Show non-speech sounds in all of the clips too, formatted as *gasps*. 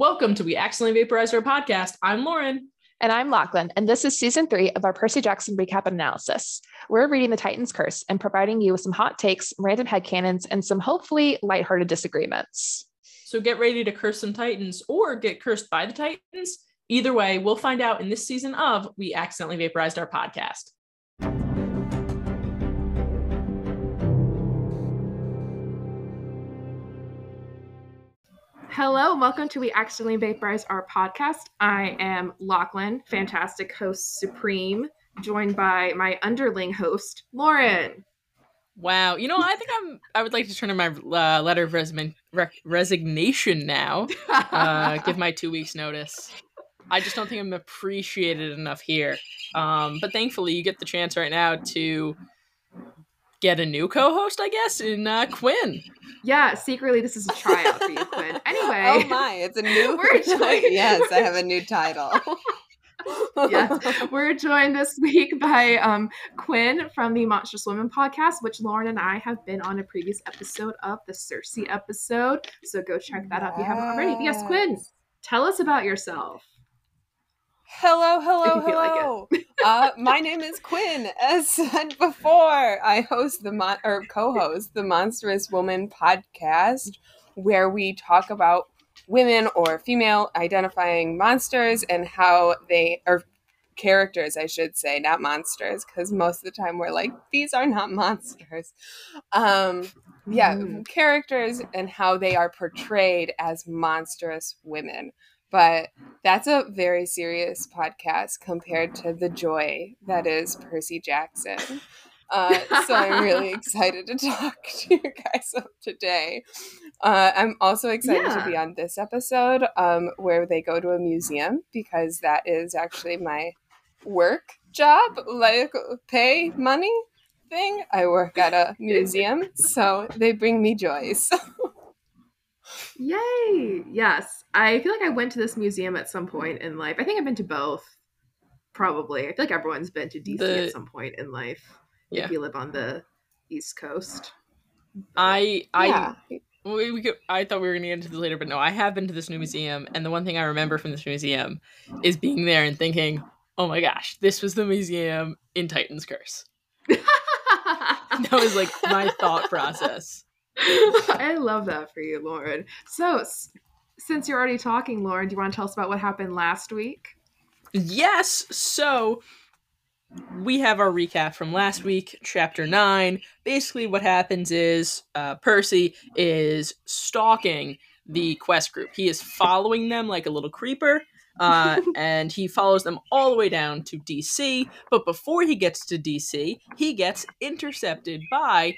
Welcome to We Accidentally Vaporized Our Podcast. I'm Lauren. And I'm Lachlan, and this is season three of our Percy Jackson recap and analysis. We're reading The Titan's Curse and providing you with some hot takes, random headcanons, and some hopefully lighthearted disagreements. So get ready to curse some Titans or get cursed by the Titans. Either way, we'll find out in this season of We Accidentally Vaporized Our Podcast. Hello, welcome to We Accidentally Vaporize Our Podcast. I am Lachlan, fantastic host supreme, joined by my underling host, Lauren. Wow, you know, I think I'm. I would like to turn in my uh, letter of re- resignation now. Uh, give my two weeks notice. I just don't think I'm appreciated enough here. Um, but thankfully, you get the chance right now to get a new co-host, I guess, in uh, Quinn. Yeah, secretly, this is a tryout for you, Quinn. *laughs* Anyway, Oh my, it's a new *laughs* We're *laughs* joined- Yes, I have a new title. yes, we're joined this week by um, Quinn from the Monstrous Women podcast, which Lauren and I have been on a previous episode of the Cersei episode. So go check that out if you haven't already. But yes, Quinn, tell us about yourself. Hello, hello, feel like hello. uh, my name is Quinn. As *laughs* said before, I host the mon- or co-host the Monstrous Woman podcast, where we talk about women or female identifying monsters and how they are characters, I should say, not monsters, because most of the time we're like, these are not *laughs* monsters. Um, yeah, Mm. characters and how they are portrayed as monstrous women. But that's a very serious podcast compared to the joy that is Percy Jackson. *laughs* Uh, so I'm really excited to talk *laughs* to you guys today. Uh, I'm also excited Yeah. to be on this episode um, where they go to a museum because that is actually my work job, like pay money thing. I work at a *laughs* museum, so they bring me joy. Yay! Yes, I feel like I went to this museum at some point in life. I think I've been to both. Probably, I feel like everyone's been to DC The- at some point in life. Yeah. If you live on the East Coast. I I yeah, we, we could, I thought we were gonna get into this later, but no, I have been to this new museum, and the one thing I remember from this museum is being there and thinking, "Oh my gosh, this was the museum in Titan's Curse." *laughs* That was like my thought process. *laughs* I love that for you, Lauren. So, s- since you're already talking, Lauren, do you want to tell us about what happened last week? Yes, so we have our recap from last week, chapter 9. Basically, what happens is uh, Percy is stalking the quest group. He is following them like a little creeper, uh, *laughs* and he follows them all the way down to DC. But before he gets to DC, he gets intercepted by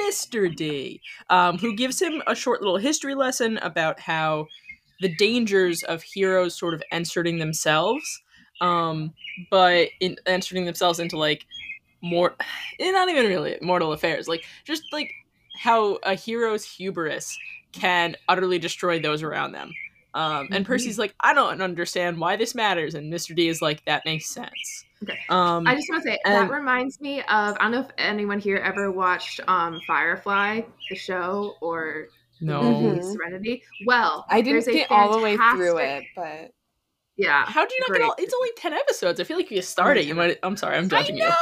Mr. D, um, who gives him a short little history lesson about how the dangers of heroes sort of inserting themselves um but in inserting themselves into like more eh, not even really mortal affairs like just like how a hero's hubris can utterly destroy those around them um and Mhm. percy's like i don't understand why this matters and mr d is like that makes sense Okay. um I just want to say and- that reminds me of I don't know if anyone here ever watched um, Firefly, the show, or the no movie. Serenity. Well, I didn't there's a get all the way through it, but Yeah, how do you not Great. get all it's only 10 episodes i feel like if you start it you might i'm sorry i'm I judging know you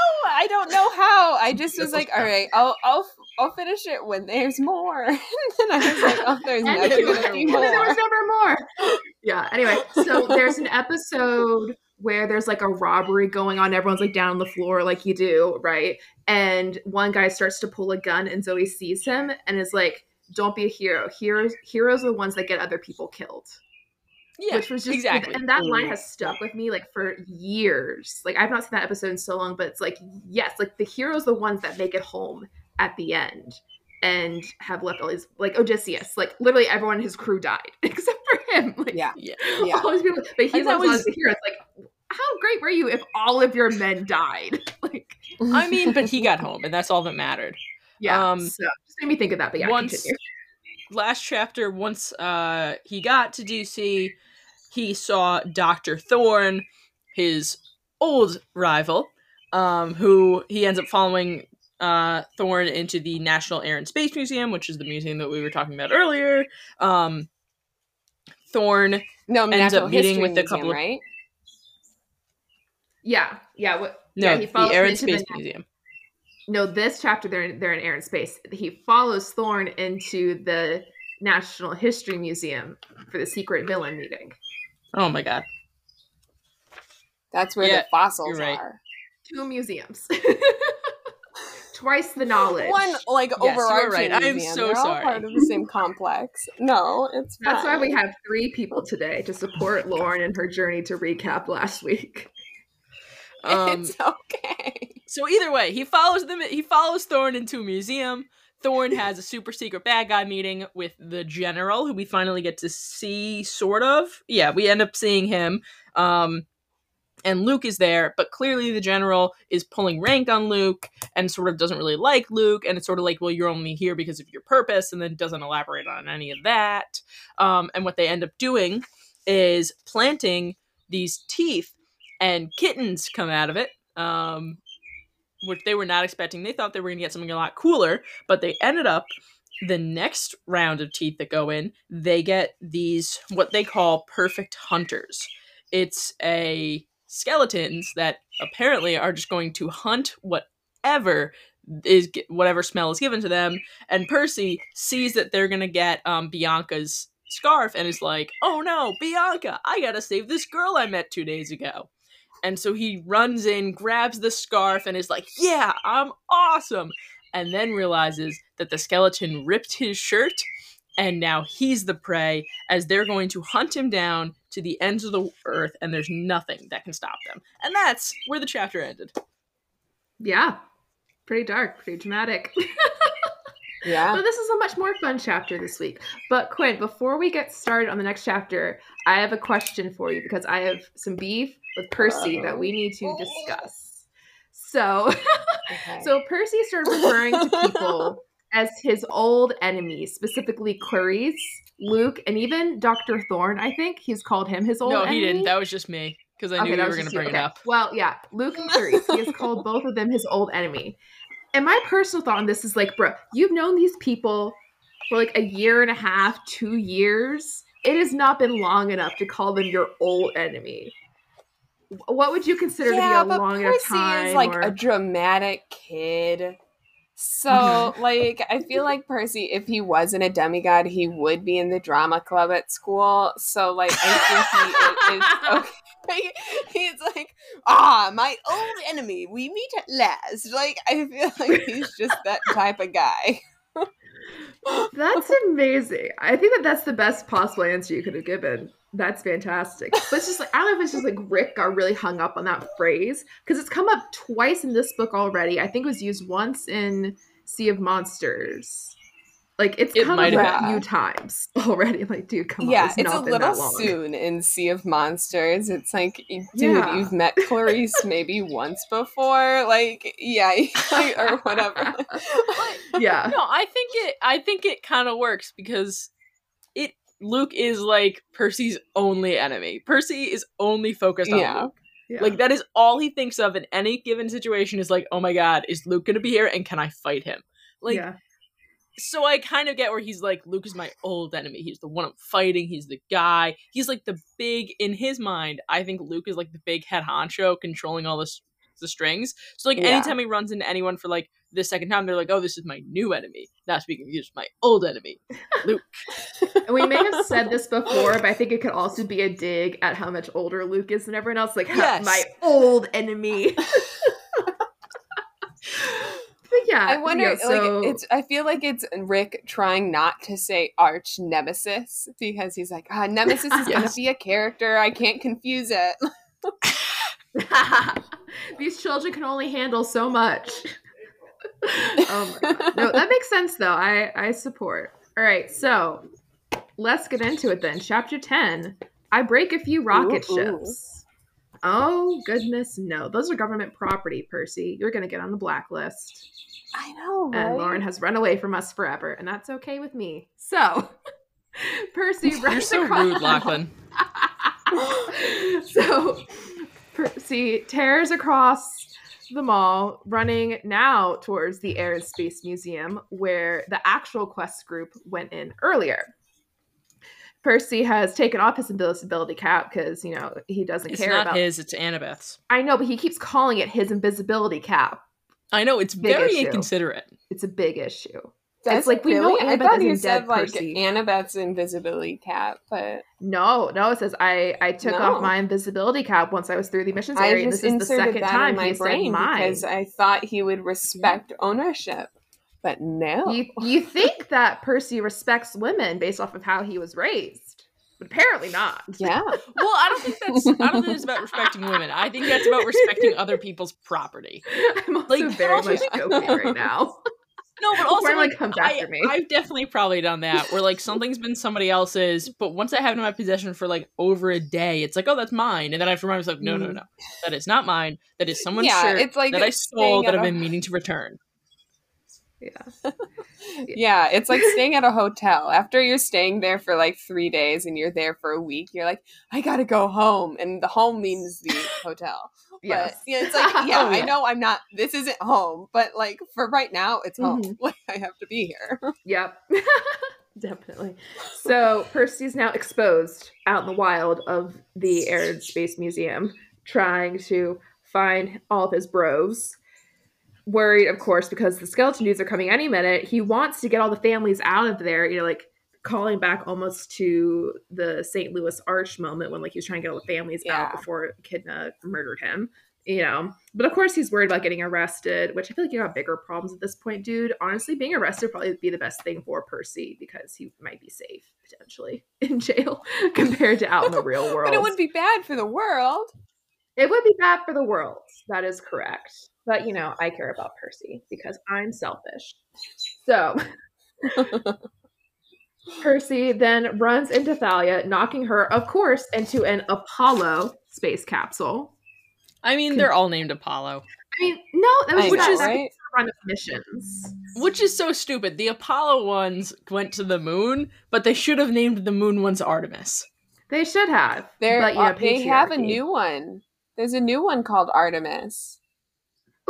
I don't know how. I *laughs* just was like, all right, I'll I'll I'll finish it when there's more. *laughs* and then I was like, oh, there's never then, gonna be and there more. was never more. Yeah. Anyway, so there's an episode where there's like a robbery going on. Everyone's like down on the floor, like you do, right? And one guy starts to pull a gun, and Zoe sees him and is like, "Don't be a hero. Heroes, heroes are the ones that get other people killed." Yeah which was just exactly. and that line has stuck with me like for years. Like i've not seen that episode in so long but it's like yes like the heroes the ones that make it home at the end and have left all these like odysseus like literally everyone in his crew died *laughs* except for him. Like Yeah, yeah. yeah. *laughs* all these people but he And that was, was- the hero. It's like how great were you if all of your men died? *laughs* Like i mean but he got home and that's all that mattered. Yeah Um, so just made me think of that but yeah once continue. last chapter once uh he got to dc he saw dr thorn his old rival um who he ends up following uh thorn into the national air and space museum which is the museum that we were talking about earlier um Thorn. No, Ends Natural up meeting History with a Museum, couple of- right? Yeah, yeah. What? No, yeah, he the Air and into the Space Museum. No, this chapter they're in, they're in air and space. He follows Thorn into the National History Museum for the secret villain meeting. Oh my god. That's where Yeah, the fossils you're right. are. Two museums. *laughs* Twice the knowledge. One like Yes, you are overarching right. I am museum. so They're all sorry. part of the same complex. No, it's That's why we have three people today to support Lauren in her journey to recap last week. Um, *laughs* it's okay. so either way, he follows them. He follows Thorn into a museum. Thorn has a super secret bad guy meeting with the general, who we finally get to see, sort of. Yeah, we end up seeing him. Um, and Luke is there, but clearly the general is pulling rank on Luke and sort of doesn't really like Luke. And it's sort of like, well, you're only here because of your purpose, and then doesn't elaborate on any of that. Um, and what they end up doing is planting these teeth, and kittens come out of it. Um, which they were not expecting. They thought they were going to get something a lot cooler, but they ended up the next round of teeth that go in, they get these what they call perfect hunters. It's a skeletons that apparently are just going to hunt whatever is whatever smell is given to them and Percy sees that they're going to get um Bianca's scarf and is like, "Oh no, Bianca, I got to save this girl I met 2 days ago." And so he runs in, grabs the scarf, and is like, Yeah, I'm awesome. And then realizes that the skeleton ripped his shirt, and now he's the prey, as they're going to hunt him down to the ends of the earth, and there's nothing that can stop them. And that's where the chapter ended. Yeah. Pretty dark, pretty dramatic. *laughs* Yeah. So this is a much more fun chapter this week. But Quinn, before we get started on the next chapter, I have a question for you because I have some beef with Percy that we need to discuss. So, *laughs* Okay. so Percy started referring to people *laughs* as his old enemies, specifically Clarisse, Luke, and even Dr. Thorn, I think. He's called him his old no, enemy. he didn't. That was just me, because I knew Okay, you were going to just you. bring it Okay. up. Well, yeah, Luke and Clarisse. he has called *laughs* both of them his old enemy. And my personal thought on this is like, bro, you've known these people for like a year and a half, two years. It has not been long enough to call them your old enemy. What would you consider yeah, to be a long enough Percy time? is like or- a dramatic kid. So, Mm-hmm. like, I feel like Percy, if he wasn't a demigod, he would be in the drama club at school. So, like, I think he is *laughs* okay. He's like, ah, my old enemy. We meet at last. Like, I feel *laughs* like he's just that type of guy. That's *laughs* amazing. I think that that's the best possible answer you could have given. That's fantastic. But it's just like I don't know if it's just like Rick got really hung up on that phrase because it's come up twice in this book already. I think it was used once in Sea of Monsters. Like it's It come up a few times *laughs* already. Like, dude, come on. yeah, It's, it's a not been little that long. soon in Sea of Monsters. It's like, dude, Yeah. you've met Clarisse *laughs* maybe once before. Like, yeah, *laughs* or whatever. Yeah. no, I think it. I think it kind of works because it. Luke is like Percy's only enemy. Percy is only focused on Yeah. Luke. yeah. Like that is all he thinks of in any given situation. Is like, oh my god, is Luke gonna be here and can I fight him? Like, yeah. So I kind of get where he's like, Luke is my old enemy. He's the one I'm fighting. He's the guy. He's like the big in his mind. I think Luke is like the big head honcho controlling all this the strings. So like Yeah. anytime he runs into anyone for like the second time, they're like, oh, this is my new enemy. Not speaking of my old enemy, Luke. *laughs* And we may have said this before, but I think it could also be a dig at how much older Luke is than everyone else. Like, Yes. my old enemy. *laughs* yeah, I wonder, yeah, so- like, it's. I feel like it's Rick trying not to say arch nemesis because he's like, ah, nemesis is gonna be a character. I can't confuse it. *laughs* These children can only handle so much. *laughs* oh my God. No, that makes sense though. I I support. All right, so let's get into it then. Chapter 10. I break a few rocket Ooh. ships. Oh goodness, no. Those are government property, Percy. You're gonna get on the blacklist. I know, And Lauren has run away from us forever, and that's okay with me. So *laughs* Percy You're runs so across- rude, Lachlan. *laughs* so Percy tears across the mall, running now towards the Air and Space Museum, where the actual quest group went in earlier. Percy has taken off his invisibility cap because you know he doesn't It's care not about. his, it's Annabeth's. I know, but he keeps calling it his invisibility cap. I know it's Big very issue. inconsiderate. It's a big issue. That's like, we know I Annabeth thought you isn't said dead, like Percy. Annabeth's invisibility cap, but No, no, it says I I took No. off my invisibility cap once I was through the emissions I area. and this is the inserted second that time in my he said brain mine. because I thought he would respect ownership, but no. You you think that Percy respects women based off of how he was raised, but apparently not. *laughs* yeah, Well, I don't think that's I don't think it's about respecting women. I think that's about respecting other people's property. I'm also Like, very also- much joking right now. *laughs* No, but also Cornwall like, comes I, after me. I've definitely probably done that where like something's been somebody else's, but once I have it in my possession for like over a day, it's like, oh, that's mine, and then I have to remind myself, no, no, Mhm. no, that is not mine. That is someone's Yeah, shirt it's like that I stole that I've been meaning to return. *laughs* Yeah. yeah. It's like staying at a hotel. After you're staying there for like three days and you're there for a week, you're like, I gotta go home, and the home means the *laughs* hotel. Yes. But yeah, it's like, *laughs* yeah, Oh, I know I'm not. This isn't home, but like for right now, it's home. Mhm. Like I have to be here. Yep. Definitely. So Percy's now exposed out in the wild of the Air and Space Museum, trying to find all of his bros. Worried, of course, because the skeleton dudes are coming any minute. He wants to get all the families out of there, you know, like calling back almost to the St. Louis Arch moment when like he was trying to get all the families Yeah. out before Echidna murdered him. You know, but of course he's worried about getting arrested, which I feel like you have bigger problems at this point, dude. Honestly, being arrested would probably be the best thing for Percy because he might be safe potentially *laughs* in jail *laughs* compared to out in the *laughs* real world. But it would be bad for the world. It would be bad for the world. That is correct. But you know, I care about Percy because I'm selfish. So *laughs* Percy then runs into Thalia, knocking her, of course, into an Apollo space capsule. I mean, they're all named Apollo, I mean, no, that was I just know, that, that right? run of missions. which is so stupid. The Apollo ones went to the moon, but they should have named the moon ones Artemis. They should have. There, but, you know, are- they have a new one. There's a new one called Artemis.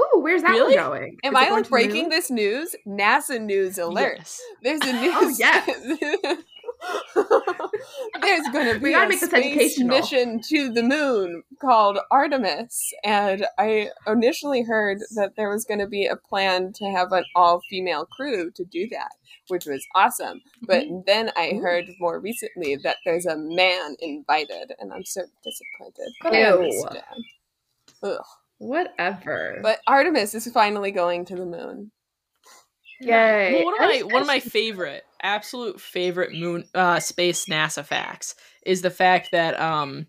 Ooh, where's that Really? one going? Am Is I going like breaking moon? this news? NASA news alert. Yes. There's a *laughs* oh, news. Oh, yes. *laughs* *laughs* There's going to We be gotta a make this space mission to the moon called Artemis, and I initially heard that there was going to be a plan to have an all-female crew to do that, which was awesome. But mm-hmm. then I Ooh. heard more recently that there's a man invited, and I'm so disappointed. But Ew. Ugh. Whatever. But Artemis is finally going to the moon. Yay. Well, one of my one of my favorite, absolute favorite moon uh space NASA facts is the fact that um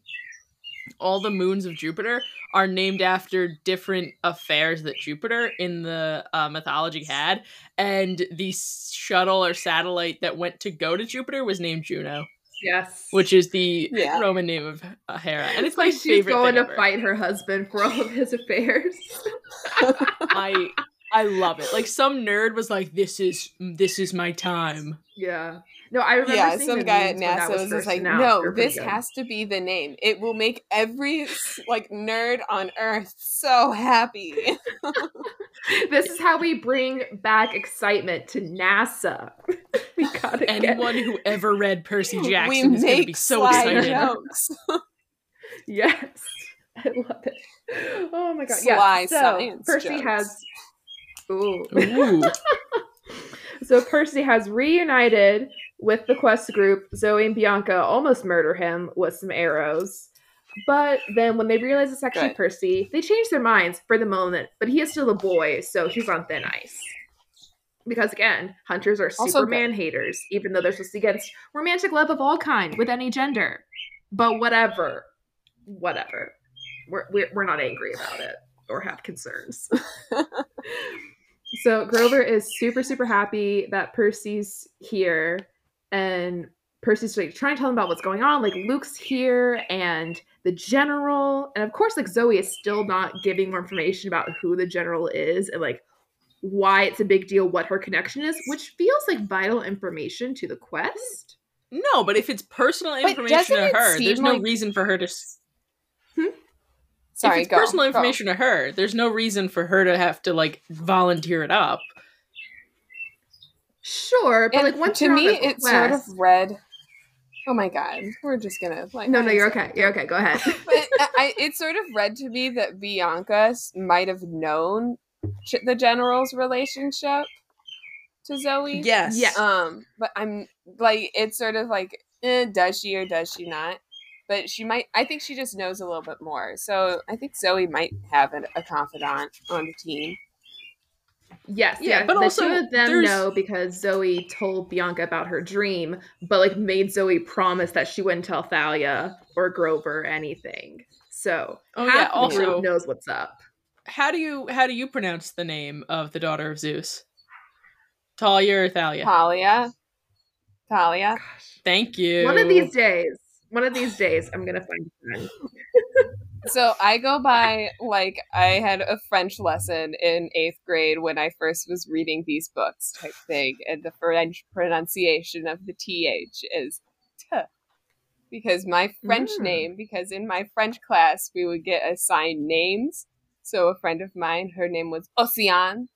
all the moons of Jupiter are named after different affairs that Jupiter in the uh, mythology had, and the shuttle or satellite that went to go to Jupiter was named Juno, yes. which is the Yeah. Roman name of uh, Hera, and it's It's my like she's favorite. going thing to ever. fight her husband for all of his affairs. *laughs* I I love it. Like some nerd was like, "This is this is my time." yeah. No, I remember. yeah, seeing some the guy at memes when that NASA was, just like, no, this good. has to be the name. It will make every like nerd on Earth so happy. *laughs* This is how we bring back excitement to NASA. *laughs* we gotta get Anyone who ever read Percy we Jackson is going to be so excited. jokes. *laughs* Yes. I love it. Oh my god. Sly yeah. So science Percy jokes. has Ooh. Ooh. *laughs* So Percy has reunited with the quest group. Zoe and Bianca almost murder him with some arrows. But then when they realize it's actually Good. Percy, they change their minds for the moment. But he is still a boy, so he's on thin ice. Because again, hunters are Superman haters, even though they're supposed to against romantic love of all kind with any gender. But whatever. Whatever. We're, we're, we're not angry about it or have concerns. *laughs* So Grover is super, super happy that Percy's here, and Percy's like trying to tell him about what's going on. Like Luke's here, and the general, and of course, like Zoe is still not giving more information about who the general is and like why it's a big deal, what her connection is, which feels like vital information to the quest. No, but if it's personal information to her, seem there's no reason for her to. S- Sorry, if it's go, personal go. information to her, there's no reason for her to have to like volunteer it up. Sure, but And like once to you're me, on the it sort of quest- read. Oh my god, we're just gonna like. No, no, you're okay. You're okay. Go ahead. *laughs* But I, it sort of read to me that Bianca might have known ch- the general's relationship to Zoe. Yes. Yeah. Um, but I'm like, it's sort of like, eh, does she or does she not? But she might. I think she just knows a little bit more. So I think Zoe might have a, a confidant on the team. Yes, Yeah, yeah, but the also two of them there's- know because Zoe told Bianca about her dream, but like made Zoe promise that she wouldn't tell Thalia or Grover anything. So Oh, half yeah, the group also- knows what's up. How do you how do you pronounce the name of the daughter of Zeus? Talia or Thalia? Talia, Talia. Thank you. One of these days, one of these days, I'm gonna find a friend. *laughs* So I go by like I had a French lesson in eighth grade when I first was reading these books type thing, and the French pronunciation of the th is t, because my French Mm. name. Because in my French class we would get assigned names. So a friend of mine, her name was Ocean,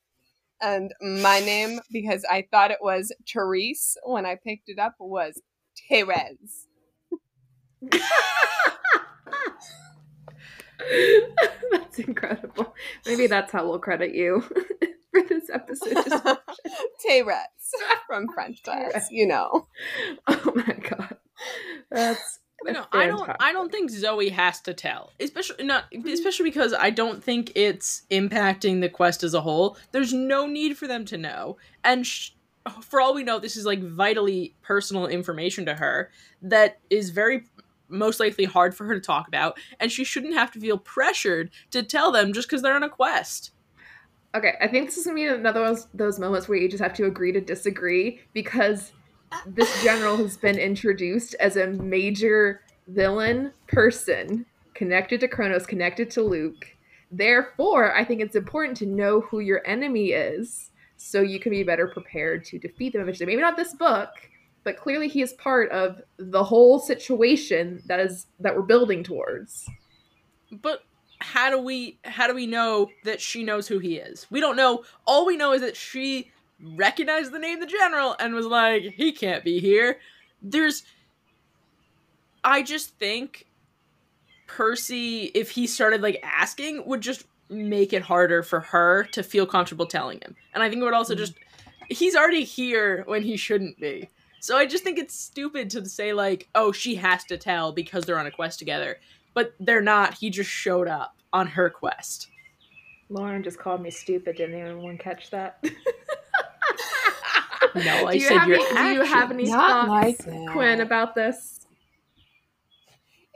and my name, because I thought it was Therese when I picked it up, was Therese. That's incredible. Maybe that's how we'll credit you *laughs* for this episode. Just- *laughs* Therese from *laughs* French class, you know. oh my god, that's But no, I don't. I don't think Zoe has to tell, especially not, hmm. especially because I don't think it's impacting the quest as a whole. There's no need for them to know, and sh- for all we know, this is like vitally personal information to her that is very most likely hard for her to talk about, and she shouldn't have to feel pressured to tell them just because they're on a quest. Okay, I think this is gonna be another one of those- moments where you just have to agree to disagree because this general has been introduced as a major villain person connected to Kronos, connected to Luke. Therefore, I think it's important to know who your enemy is so you can be better prepared to defeat them eventually. Maybe not this book, but clearly he is part of the whole situation that is that we're building towards. But how do we how do we know that she knows who he is? We don't know. All we know is that she recognized the name the general and was like, he can't be here. There's I just think Percy, if he started like asking, would just make it harder for her to feel comfortable telling him. And I think it would also mm-hmm. just he's already here when he shouldn't be. So I just think it's stupid to say like, oh, she has to tell because they're on a quest together. But they're not. He just showed up on her quest. Lauren just called me stupid. Didn't anyone catch that? *laughs* No, I you said have your any, Do you have any Not thoughts, like that. Quinn, about this?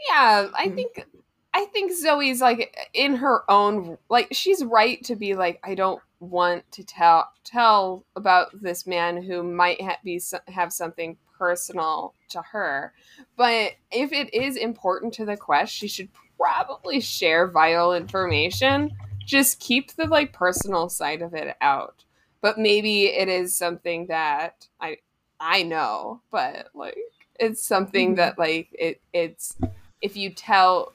Yeah, I Mm. think I think Zoe's like in her own like she's right to be like I don't want to tell tell about this man who might ha- be have something personal to her. But if it is important to the quest, she should probably share vital information. Just keep the like personal side of it out. But maybe it is something that I I know, but like it's something Mhm. that like it it's if you tell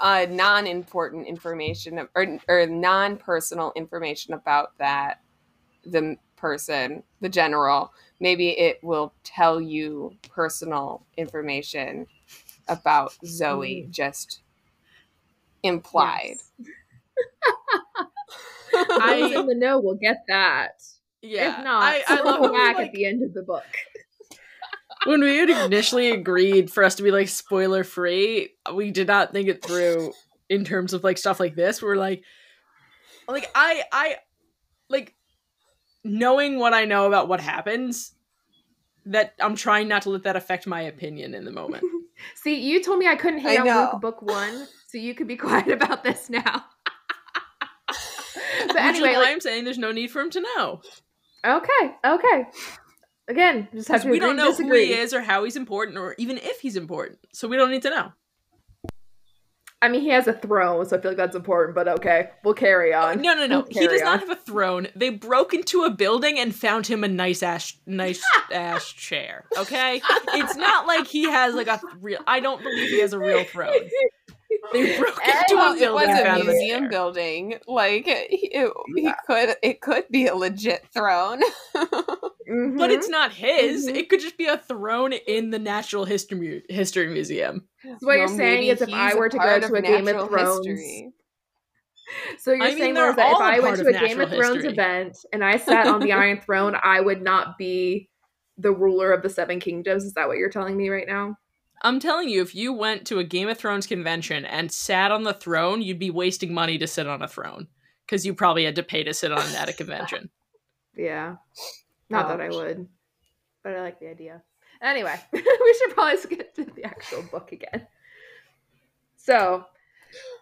uh, non-important information or, or non-personal information about that the person the general maybe it will tell you personal information about zoe just implied Yes. *laughs* I- Those *laughs* in the know will get that. Yeah, if not, I, I *laughs* circle love back like, at the end of the book. When we had initially agreed for us to be like spoiler free. We did not think it through in terms of like stuff like this. We're like, like I, I, like knowing what I know about what happens. That I'm trying not to let that affect my opinion in the moment. *laughs* See, you told me I couldn't hate I on know. Luke book one, so you could be quiet *laughs* about this now. *laughs* but anyway, like, I'm saying there's no need for him to know okay, okay. Again, just have to we agree don't to know who he is or how he's important or even if he's important. So we don't need to know. I mean, he has a throne, so I feel like that's important. But okay, we'll carry uh, on. No, no, no. We'll He does carry not have a throne. They broke into a building and found him a nice ash nice *laughs* ass chair. Okay, it's not like he has like a real. I don't believe he has a real throne. They *laughs* broke into well, a it was a found museum chair. building like it, he could it could be a legit throne *laughs* but it's not his. Mhm. It could just be a throne in the Natural History History Museum. So what you're saying is if I were to go to a Game of Thrones, history. *laughs* so you're I mean, saying that if all a I part went to a Game of Thrones history. event and I sat on the *laughs* Iron Throne, I would not be the ruler of the Seven Kingdoms. Is that what you're telling me right now? I'm telling you, if you went to a Game of Thrones convention and sat on the throne, you'd be wasting money to sit on a throne because you probably had to pay to sit on it at a convention. *laughs* Yeah. Not that I would, but I like the idea. Anyway, *laughs* we should probably *laughs* skip to the actual book again. So,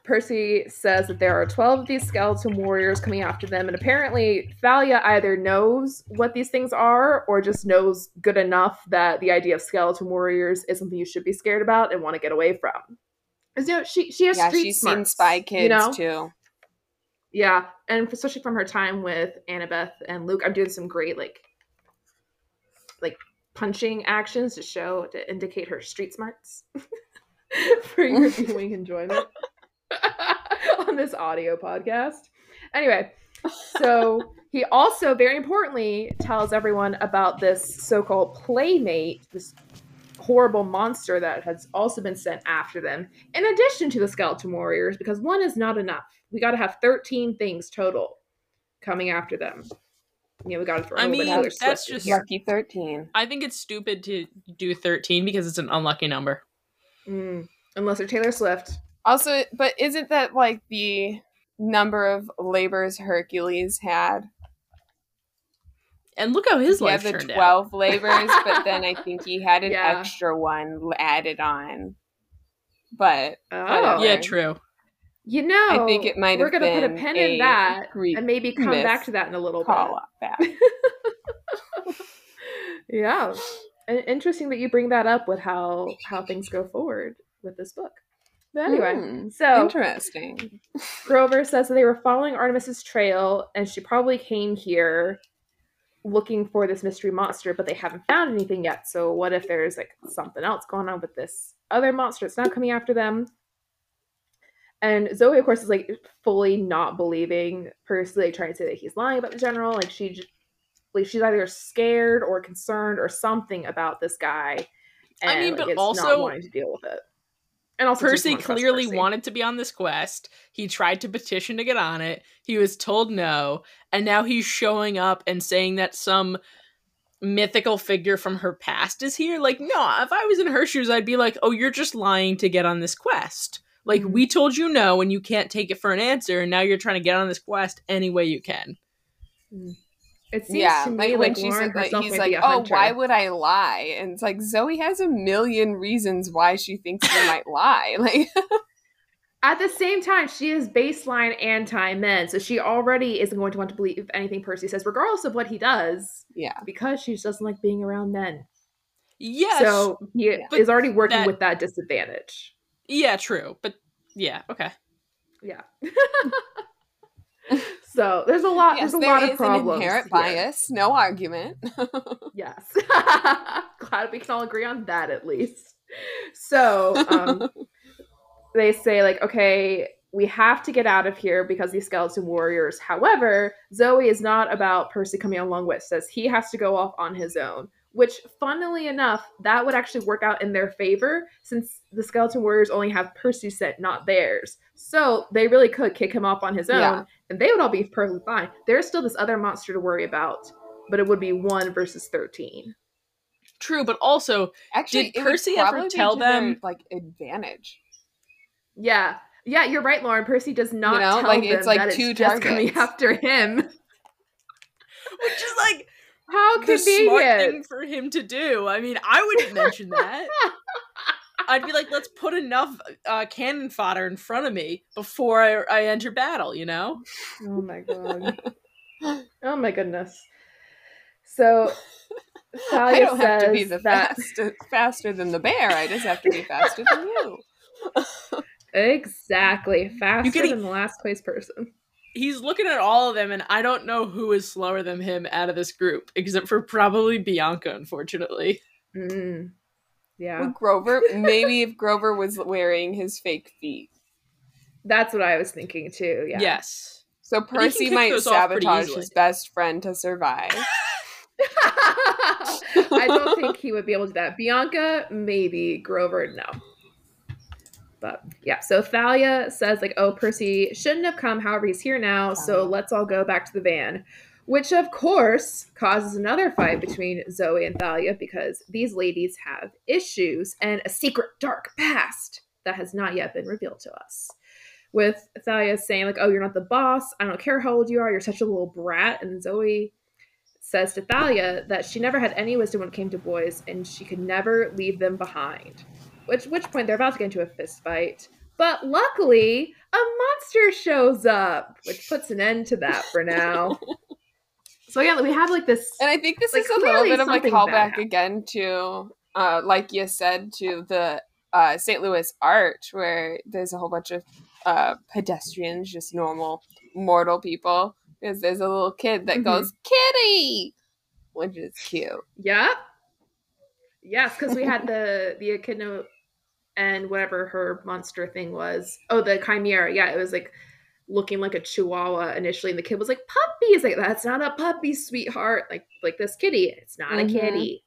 Percy says that there are 12 of these skeleton warriors coming after them, and apparently Thalia either knows what these things are or just knows good enough that the idea of skeleton warriors is something you should be scared about and want to get away from. you know, she, she has Yeah, street she's seen Spy Kids you know? too. Yeah, and especially from her time with Annabeth and Luke, I'm doing some great like punching actions to show to indicate her street smarts *laughs* for your viewing enjoyment *laughs* on this audio podcast. Anyway, so he also very importantly tells everyone about this so-called playmate, this horrible monster that has also been sent after them, in addition to the skeleton warriors, because one is not enough. We got to have 13 things total coming after them. You know, we got to throw I a little mean, Taylor that's Swift just- Lucky 13. I think it's stupid to do 13 because it's an unlucky number. Mm, unless they're Taylor Swift. Also, but isn't that like the number of labors Hercules had? And look how his he life had the turned out. 12 labors, but *laughs* then I think he had an Yeah. extra one added on. But Oh, Yeah, true. You know, I think it might we're have gonna put a pin a in that Greek and maybe come back to that in a little bit. yeah, *laughs* And interesting that you bring that up with how how things go forward with this book. But anyway, Hmm, so Interesting. *laughs* Grover says that they were following Artemis's trail, and she probably came here looking for this mystery monster, but they haven't found anything yet. So what if there's like something else going on with this other monster that's now coming after them? And Zoe, of course, is like fully not believing Percy, like trying to say that he's lying about the general. Like she, like she's either scared or concerned or something about this guy. I mean, like, but also- wanting to deal with it. And also, Percy clearly Percy. wanted to be on this quest. He tried to petition to get on it. He was told no, and now he's showing up and saying that some mythical figure from her past is here. Like, no, if I was in her shoes, I'd be like, "Oh, you're just lying to get on this quest." Like, Mhm. we told you no, and you can't take it for an answer, and now you're trying to get on this quest any way you can. It seems Yeah, to like me when like she's Lauren like, like, he's like, oh, hunter. why would I lie? And it's like Zoe has a million reasons why she thinks he might lie. *laughs* Like, At the same time, she is baseline anti men, so she already isn't going to want to believe anything Percy says, regardless of what he does, yeah, because she just doesn't like being around men. Yes, so he but is already working that- with that disadvantage. Yeah, true, but yeah, okay. Yeah. *laughs* so there's a lot. yes, there's a there lot of is problems. an inherent here. bias. No argument. *laughs* Yes. *laughs* Glad we can all agree on that at least. So um, they say, like, okay, we have to get out of here because these skeleton warriors. However, Zoe is not about Percy coming along with, says he has to go off on his own. Which, funnily enough, that would actually work out in their favor since the skeleton warriors only have Percy's set, not theirs. So they really could kick him off on his own, Yeah. and they would all be perfectly fine. There's still this other monster to worry about, but it would be one versus 13. True, but also Actually, Did Percy ever tell to their, them- like advantage? Yeah. Yeah, you're right, Lauren. Percy does not know, tell like, them it's like that two it's just coming targets. after him. *laughs* which is like How could the smart thing for him to do. I mean, I wouldn't mention that. *laughs* I'd be like, let's put enough uh, cannon fodder in front of me before I, I enter battle. You know? oh my god. *laughs* Oh my goodness. So *laughs* I don't have to be the that fast, faster than the bear. I just have to be faster than you. exactly faster getting- than the last place person. He's looking at all of them, and I don't know who is slower than him out of this group, except for probably Bianca. Unfortunately, Mm. Yeah, Would Grover, maybe if Grover was wearing his fake feet. that's what I was thinking too. Yeah. yes. So But he can Percy might those off pretty sabotage his best friend to survive. *laughs* *laughs* I don't think he would be able to do that. Bianca, maybe. Grover, no. But yeah, so Thalia says, like, oh, Percy shouldn't have come. However, he's here now. So let's all go back to the van. Which, of course, causes another fight between Zoe and Thalia because these ladies have issues and a secret dark past that has not yet been revealed to us. With Thalia saying, like, oh, you're not the boss. I don't care how old you are. You're such a little brat. And Zoe says to Thalia that she never had any wisdom when it came to boys and she could never leave them behind. Which which point they're about to get into a fist fight. But luckily, a monster shows up, which puts an end to that for now. *laughs* so yeah, we have like this And I think this Like, is a little bit of like something bad callback again to, uh, like you said, to the uh, St. Louis Arch, where there's a whole bunch of uh, pedestrians, just normal mortal people. Because there's a little kid that Mhm. goes Kitty, which is cute. Yeah. Yes, because we had the the echidna and whatever her monster thing was. Oh, the chimera. Yeah, it was like looking like a chihuahua initially, and the kid was like, "Puppies!" Like that's not a puppy, sweetheart. Like like this kitty. It's not Mhm. a kitty.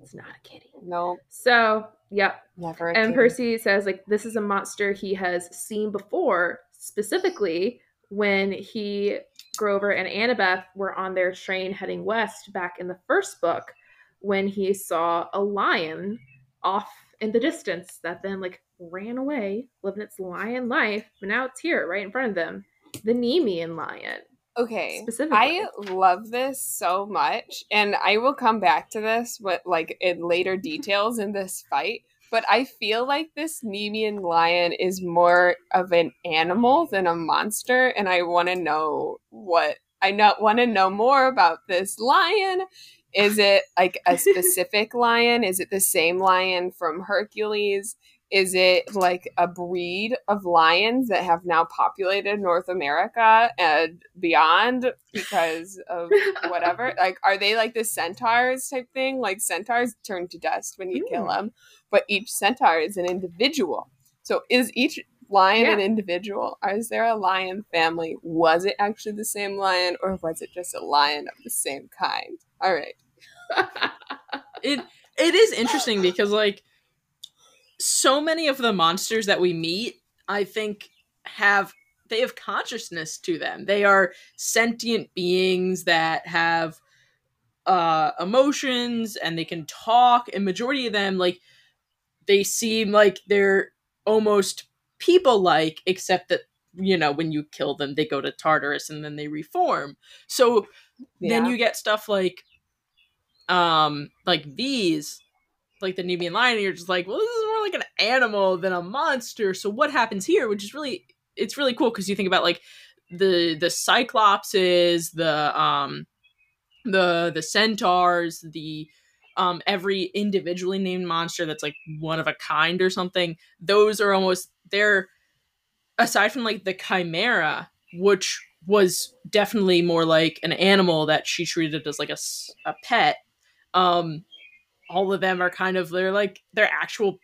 It's not a kitty. No, So yep. never. And kitty. Percy says like this is a monster he has seen before, specifically when he, Grover, and Annabeth were on their train heading west back in the first book, when he saw a lion off in the distance that then like ran away, living its lion life, but now it's here right in front of them. The Nemean lion. Okay. specifically. I love this so much, and I will come back to this, but like in later details in this fight. But I feel like this Nemean lion is more of an animal than a monster, and I want to know what I not want to know more about this lion. Is it like a specific lion? Is it the same lion from Hercules? Is it like a breed of lions that have now populated North America and beyond because of whatever? *laughs* like, are they like the centaurs type thing? Like, centaurs turn to dust when you kill Mm. them, but each centaur is an individual. So, is each lion an individual? Is there a lion family? Was it actually the same lion, or was it just a lion of the same kind? All right. *laughs* it it is interesting because like so many of the monsters that we meet i think have they have consciousness to them. They are sentient beings that have uh emotions and they can talk and majority of them like they seem like they're almost people like except that you know when you kill them they go to tartarus and then they reform. So then you get stuff like um like these like the Nemean lion you're just like well this is more like an animal than a monster. So what happens here which is really it's really cool because you think about like the the cyclopses the um the the centaurs the um every individually named monster that's like one of a kind or something those are almost they're aside from like the chimera which was definitely more like an animal that she treated as like a, a pet um all of them are kind of they're like they're actual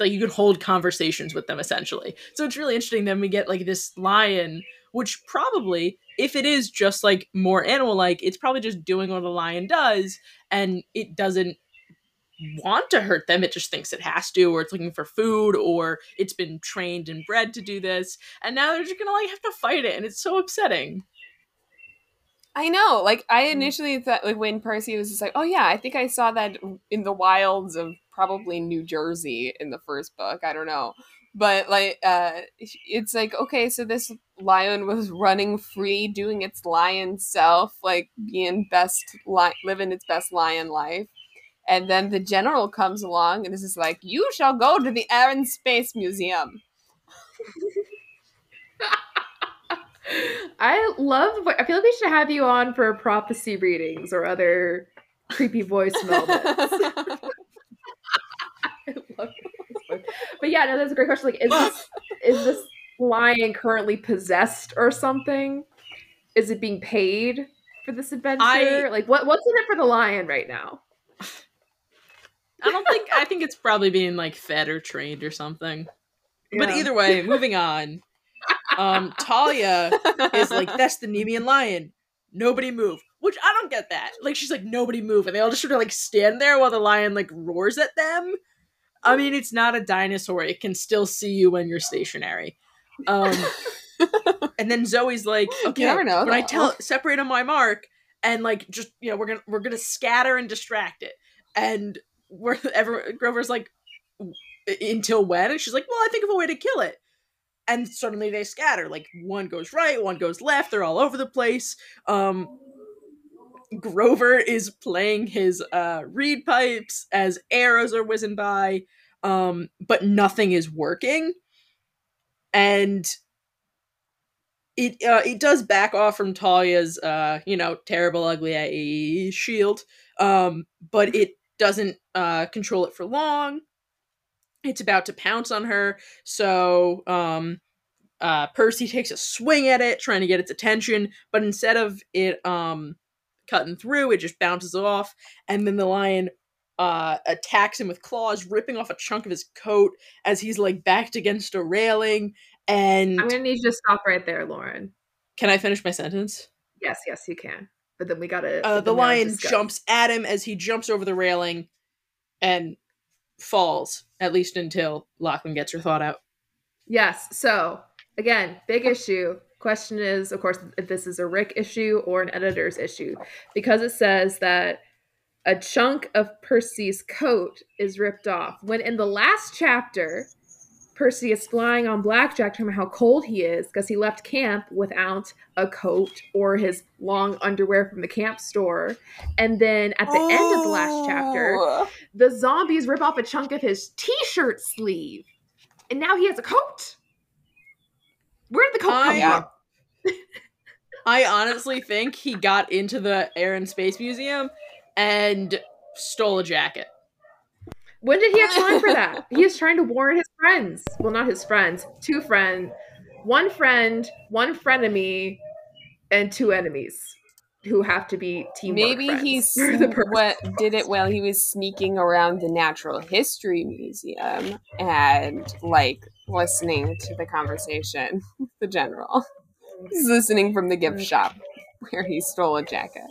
like you could hold conversations with them essentially. So it's really interesting then we get like this lion which probably if it is just like more animal like it's probably just doing what a lion does and it doesn't want to hurt them it just thinks it has to or it's looking for food or it's been trained and bred to do this and now they're just gonna like have to fight it and it's so upsetting I know. Like I Mm. initially thought like when Percy was just like, "Oh yeah, I think I saw that in the wilds of probably New Jersey in the first book. I don't know." But like uh it's like, okay, so this lion was *laughs* running free, doing its lion self, like being best li- living its best lion life. And then the general comes along and this is like, "You shall go to the Air and Space Museum." *laughs* I love. I feel like we should have you on for prophecy readings or other creepy voice moments. *laughs* *laughs* I love. But yeah, no, that's a great question. Like, is this is this lion currently possessed or something? Is it being paid for this adventure? I- like, what what's in it for the lion right now? i don't think i think it's probably being like fed or trained or something but either way moving on um talia is like that's the *laughs* nemean lion nobody move which I don't get that. Like she's like nobody move, and they all just sort of like stand there while the lion like roars at them. I mean, it's not a dinosaur; it can still see you when you're stationary. Um, *laughs* and then Zoe's like, "Okay, never know, when I tell separate on my mark, and like just you know we're gonna we're gonna scatter and distract it." And we're *laughs* ever Grover's like, "Until when?" And she's like, "Well, I think of a way to kill it." And suddenly they scatter. Like one goes right, one goes left. They're all over the place. Um, Grover is playing his uh, reed pipes as arrows are whizzing by, um, but nothing is working. And it uh, it does back off from Thalia's uh, you know terrible ugly shield, um, but it doesn't uh, control it for long. It's about to pounce on her, so um, uh, Percy takes a swing at it, trying to get its attention, but instead of it um, cutting through, it just bounces off, and then the lion uh, attacks him with claws, ripping off a chunk of his coat as he's like backed against a railing. And I'm gonna need you to stop right there, Lauren. can I finish my sentence? Yes, yes, you can. But then we gotta. Uh, the then we gotta lion jumps at him as he jumps over the railing and falls, at least until Lachlan gets her thought out. Yes. So again, big issue. Question is, of course, if this is a Rick issue or an editor's issue, because it says that a chunk of Percy's coat is ripped off. When in the last chapter, Percy is flying on Blackjack, talking about how cold he is because he left camp without a coat or his long underwear from the camp store. And then at the end of the last chapter, Oh. the zombies rip off a chunk of his t-shirt sleeve and now he has a coat where did the coat come I- from *laughs* I honestly think he got into the Air and Space Museum and stole a jacket. When did he have time for that *laughs* he is trying to warn his friends well not his friends two friend one friend one frenemy and two enemies who have to be teamwork Maybe he *laughs* for the sn- purpose. what did it while he was sneaking around the Natural History Museum and like listening to the conversation the general. He's listening from the gift shop where he stole a jacket.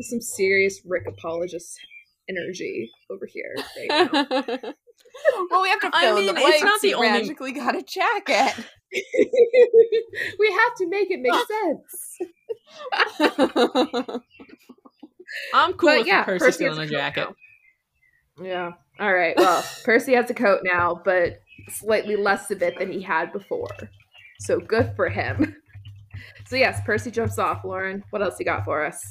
Some serious rick apologist energy over here *laughs* right now. well, we have to I fill in mean, the it's not the He only- magically got a jacket. *laughs* we have to make it make sense *laughs* I'm cool But with yeah, Percy Percy stealing has a a jacket. now. Yeah. All right. Well, Percy has a coat now, but slightly less of it than he had before. So good for him. So yes, Percy jumps off. Lauren, what else you got for us?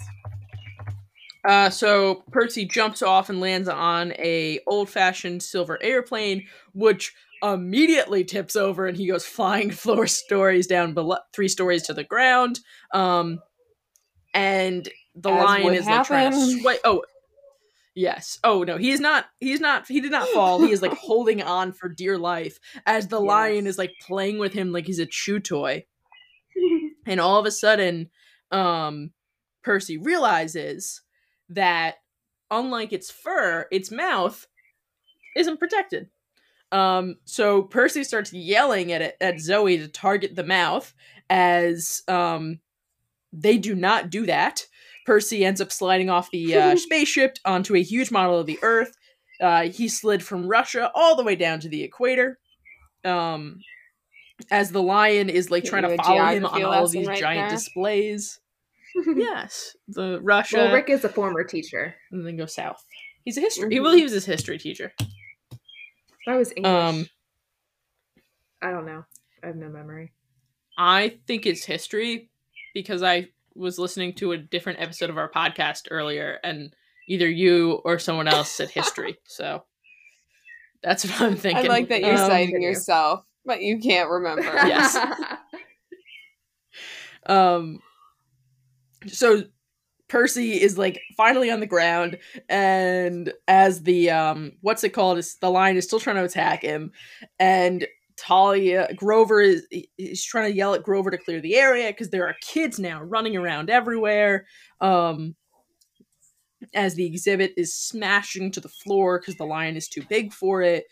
Uh, so Percy jumps off and lands on a old-fashioned silver airplane, which immediately tips over and he goes flying *laughs* four stories down below, three stories to the ground. Um, and the As lion is like trying to sway. Oh, yes. Oh no, he's not. He's not. He did not fall. He is like *laughs* holding on for dear life as the lion is like playing with him like he's a chew toy. and all of a sudden um percy realizes that unlike its fur its mouth isn't protected um so percy starts yelling at it at zoe to target the mouth as um they do not do that percy ends up sliding off the uh, *laughs* spaceship onto a huge model of the earth uh, he slid from russia all the way down to the equator um as the lion is like trying to follow him on all of these right giant there. displays. *laughs* yes, the Russia, well, Rick is a former teacher. and then go south. He's a history. Mhm. Well, he was his history teacher. That was English. Um, I don't know. I have no memory. I think it's history because I was listening to a different episode of our podcast earlier, and either you or someone else said history. *laughs* so that's what I'm thinking. I like that you're Um, citing yourself, but you can't remember. Yes. *laughs* Um so Percy is like finally on the ground and as the um what's it called is the lion is still trying to attack him and Thalia Grover is is trying to yell at Grover to clear the area because there are kids now running around everywhere. Um as the exhibit is smashing to the floor because the lion is too big for it.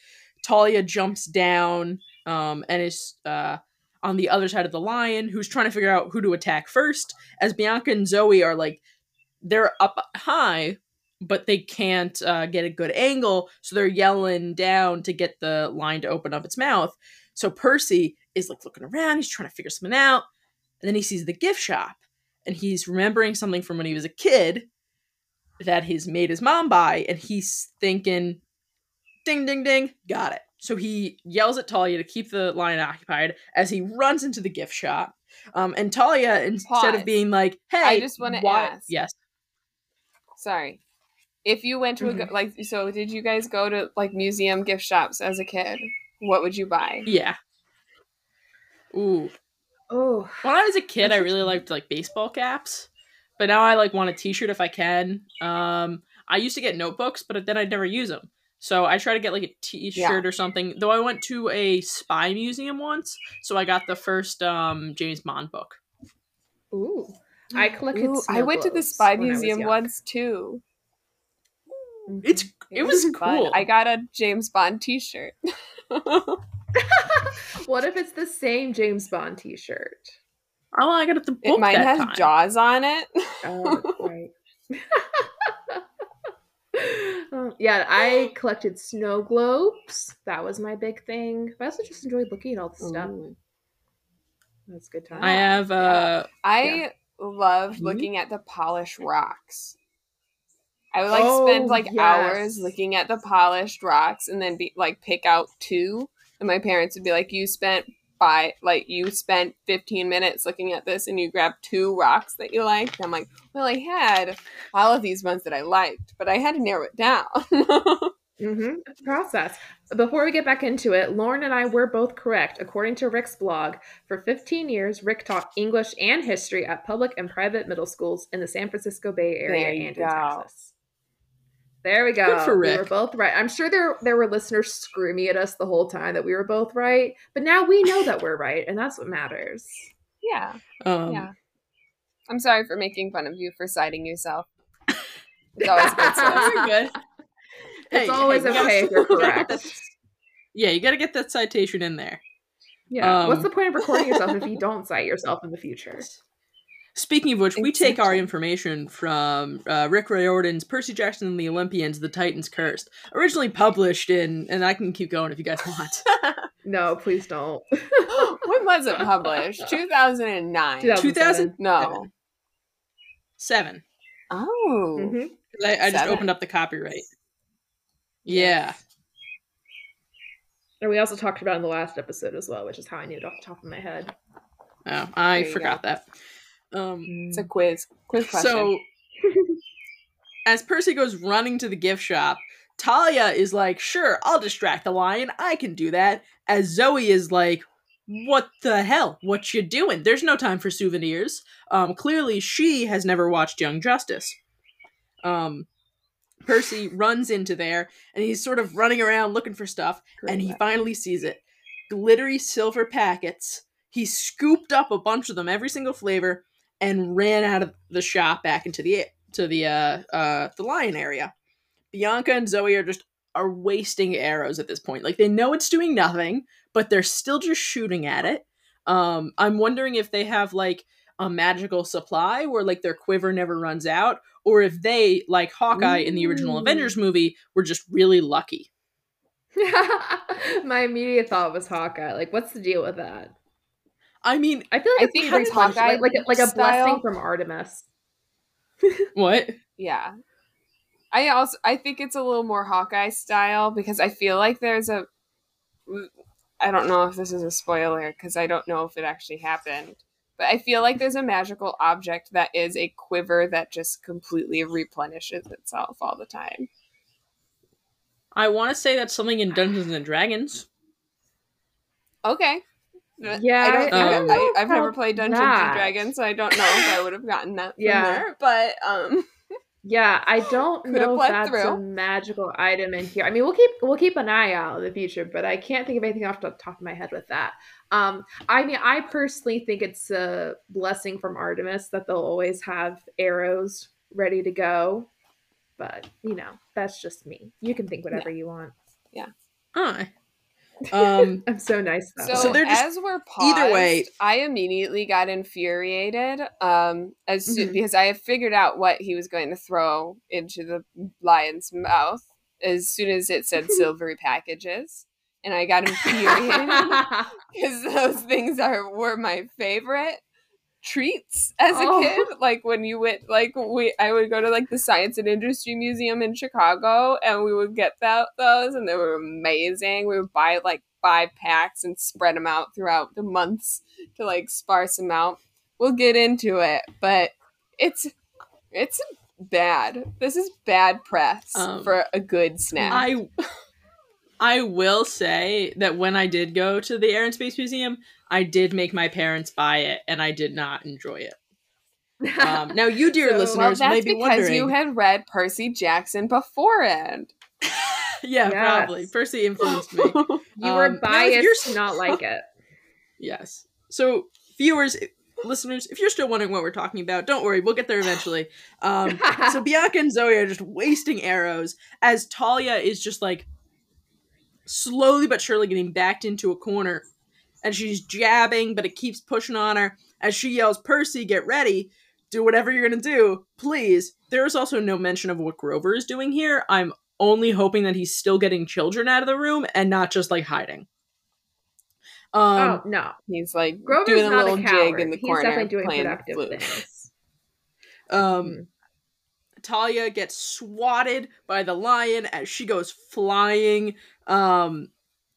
Thalia jumps down um and is uh on the other side of the lion who's trying to figure out who to attack first. As Bianca and Zoe are like they're up high but they can't uh, get a good angle so they're yelling down to get the lion to open up its mouth. So Percy is like looking around he's trying to figure something out and then he sees the gift shop and he's remembering something from when he was a kid that he's made his mom buy and he's thinking ding ding ding got it so he yells at thalia to keep the lion occupied as he runs into the gift shop um, and thalia instead Pause. of being like hey I just wanna ask. yes Sorry. If you went to a go- like, so did you guys go to like museum gift shops as a kid? What would you buy? yeah ooh Oh, when i was a kid i really liked like baseball caps but now i like want a t-shirt if i can um i used to get notebooks but then i'd never use them so i try to get like a t-shirt or something though i went to a spy museum once so i got the first um james bond book ooh. I *gasps* collected. Ooh, I went to the spy when I was museum once too. it's it was fun. cool I got a James Bond T-shirt. *laughs* *laughs* what if it's the same James Bond T-shirt? oh i got it the book It, mine that has time. Jaws on it. Oh, *laughs* right. *laughs* Um, yeah, I collected snow globes. That was my big thing. But I also just enjoyed looking at all the stuff. Ooh. That's a good time. I have uh I Yeah. loved Mhm. looking at the polished rocks. I would like Oh, spend like yes. hours looking at the polished rocks and then be like pick out two. And my parents would be like, "You spent by like you spent 15 minutes looking at this and you grabbed two rocks that you liked." I'm like, "Well, I had all of these ones that I liked, but I had to narrow it down." *laughs* Mm-hmm. Process. Before we get back into it, Lauren and I were both correct. According to Rick's blog, for 15 years, Rick taught English and history at public and private middle schools in the San Francisco Bay Area There and in. Texas. There we go. Good for We were both right. I'm sure there there were listeners screaming at us the whole time that we were both right, but now we know that we're right, and that's what matters. yeah. um Yeah. I'm sorry for making fun of you for citing yourself. It's always good so *laughs* stuff. you're good. It's always *laughs* you gotta- okay if you're you gotta get correct. that- yeah, you got to get that citation in there. Yeah. What's Um, the point of recording yourself if you *laughs* don't cite yourself in the future? Speaking of which, we take our information from uh, Rick Riordan's Percy Jackson and the Olympians, The Titans Cursed, originally published in, and I can keep going if you guys want. *laughs* No, please don't. *gasps* when was it published? 2009. 2007. No. Seven. Oh. hmm 'Cause I, I just opened up the copyright. Yeah. And we also talked about it in the last episode as well, which is how I knew it off the top of my head. Oh, I There you forgot that. Um, It's a quiz. Quiz question. So, *laughs* as Percy goes running to the gift shop, Thalia is like, "Sure, I'll distract the lion. I can do that." As Zoe is like, "What the hell? What you doing? There's no time for souvenirs." Um, clearly, she has never watched Young Justice. Um, Percy runs into there, and he's sort of running around looking for stuff, and he Great. finally sees it. Glittery silver packets. He scooped up a bunch of them, every single flavor, and ran out of the shop back into the to the uh uh the lion area. Bianca and Zoe are just are wasting arrows at this point. Like they know it's doing nothing, but they're still just shooting at it. Um I'm wondering if they have like a magical supply where like their quiver never runs out or if they like Hawkeye in the original Avengers movie were just really lucky. *laughs* my immediate thought was Hawkeye. Like, what's the deal with that? I mean, I feel like I it's think kind it's of like, Hawkeye like, a, like a blessing from Artemis. *laughs* what? Yeah. I also I think it's a little more Hawkeye style because I feel like there's a I don't know if this is a spoiler because I don't know if it actually happened. But I feel like there's a magical object that is a quiver that just completely replenishes itself all the time. I want to say that's something in Dungeons and Dragons. Okay. Yeah, I don't, I I, don't know I, have never played Dungeons that. and Dragons, so I don't know if I would have gotten that from Yeah. there. But um *laughs* Yeah, I don't know if bled that's a magical item in here. I mean, we'll keep we'll keep an eye out in the future, but I can't think of anything off the top of my head with that. Um, I mean, I personally think it's a blessing from Artemis that they'll always have arrows ready to go. But you know, that's just me. You can think whatever you want. Yeah. Huh. Um, *laughs* I'm so nice though. So, So they're just- as we're paused, either way- I immediately got infuriated um, as soon, Mhm. because I had figured out what he was going to throw into the lion's mouth as soon as it said *laughs* silvery packages, and I got infuriated *laughs* because those things are were my favorite treats as a Oh. kid like when you went like we i would go to like the science and industry museum in chicago and we would get that those and they were amazing. We would buy like five packs and spread them out throughout the months to like sparse them out. We'll get into it but it's it's bad. This is bad press Um, for a good snack. I I will say that when I did go to the Air and Space Museum, I did make my parents buy it, and I did not enjoy it. *laughs* Um, now, you, dear So- well, listeners, well that's may be because wondering. you had read percy jackson beforehand *laughs* yeah, Yes. probably. Percy influenced me. *laughs* you were Um, biased you're to not like it. Yes. So, viewers, listeners, if you're still wondering what we're talking about, don't worry, we'll get there eventually. Um, so Bianca and Zoe are just wasting arrows as Thalia is just like slowly but surely getting backed into a corner. And she's jabbing, but it keeps pushing on her as she yells, Percy, get ready. Do whatever you're going to do, please. There is also no mention of what Grover is doing here. I'm only hoping that he's still getting children out of the room and not just like hiding. Um, oh no, He's like Grover's doing a little a jig in the He's corner, definitely doing playing the productive flute. things. Um, Thalia gets swatted by the lion as she goes flying um,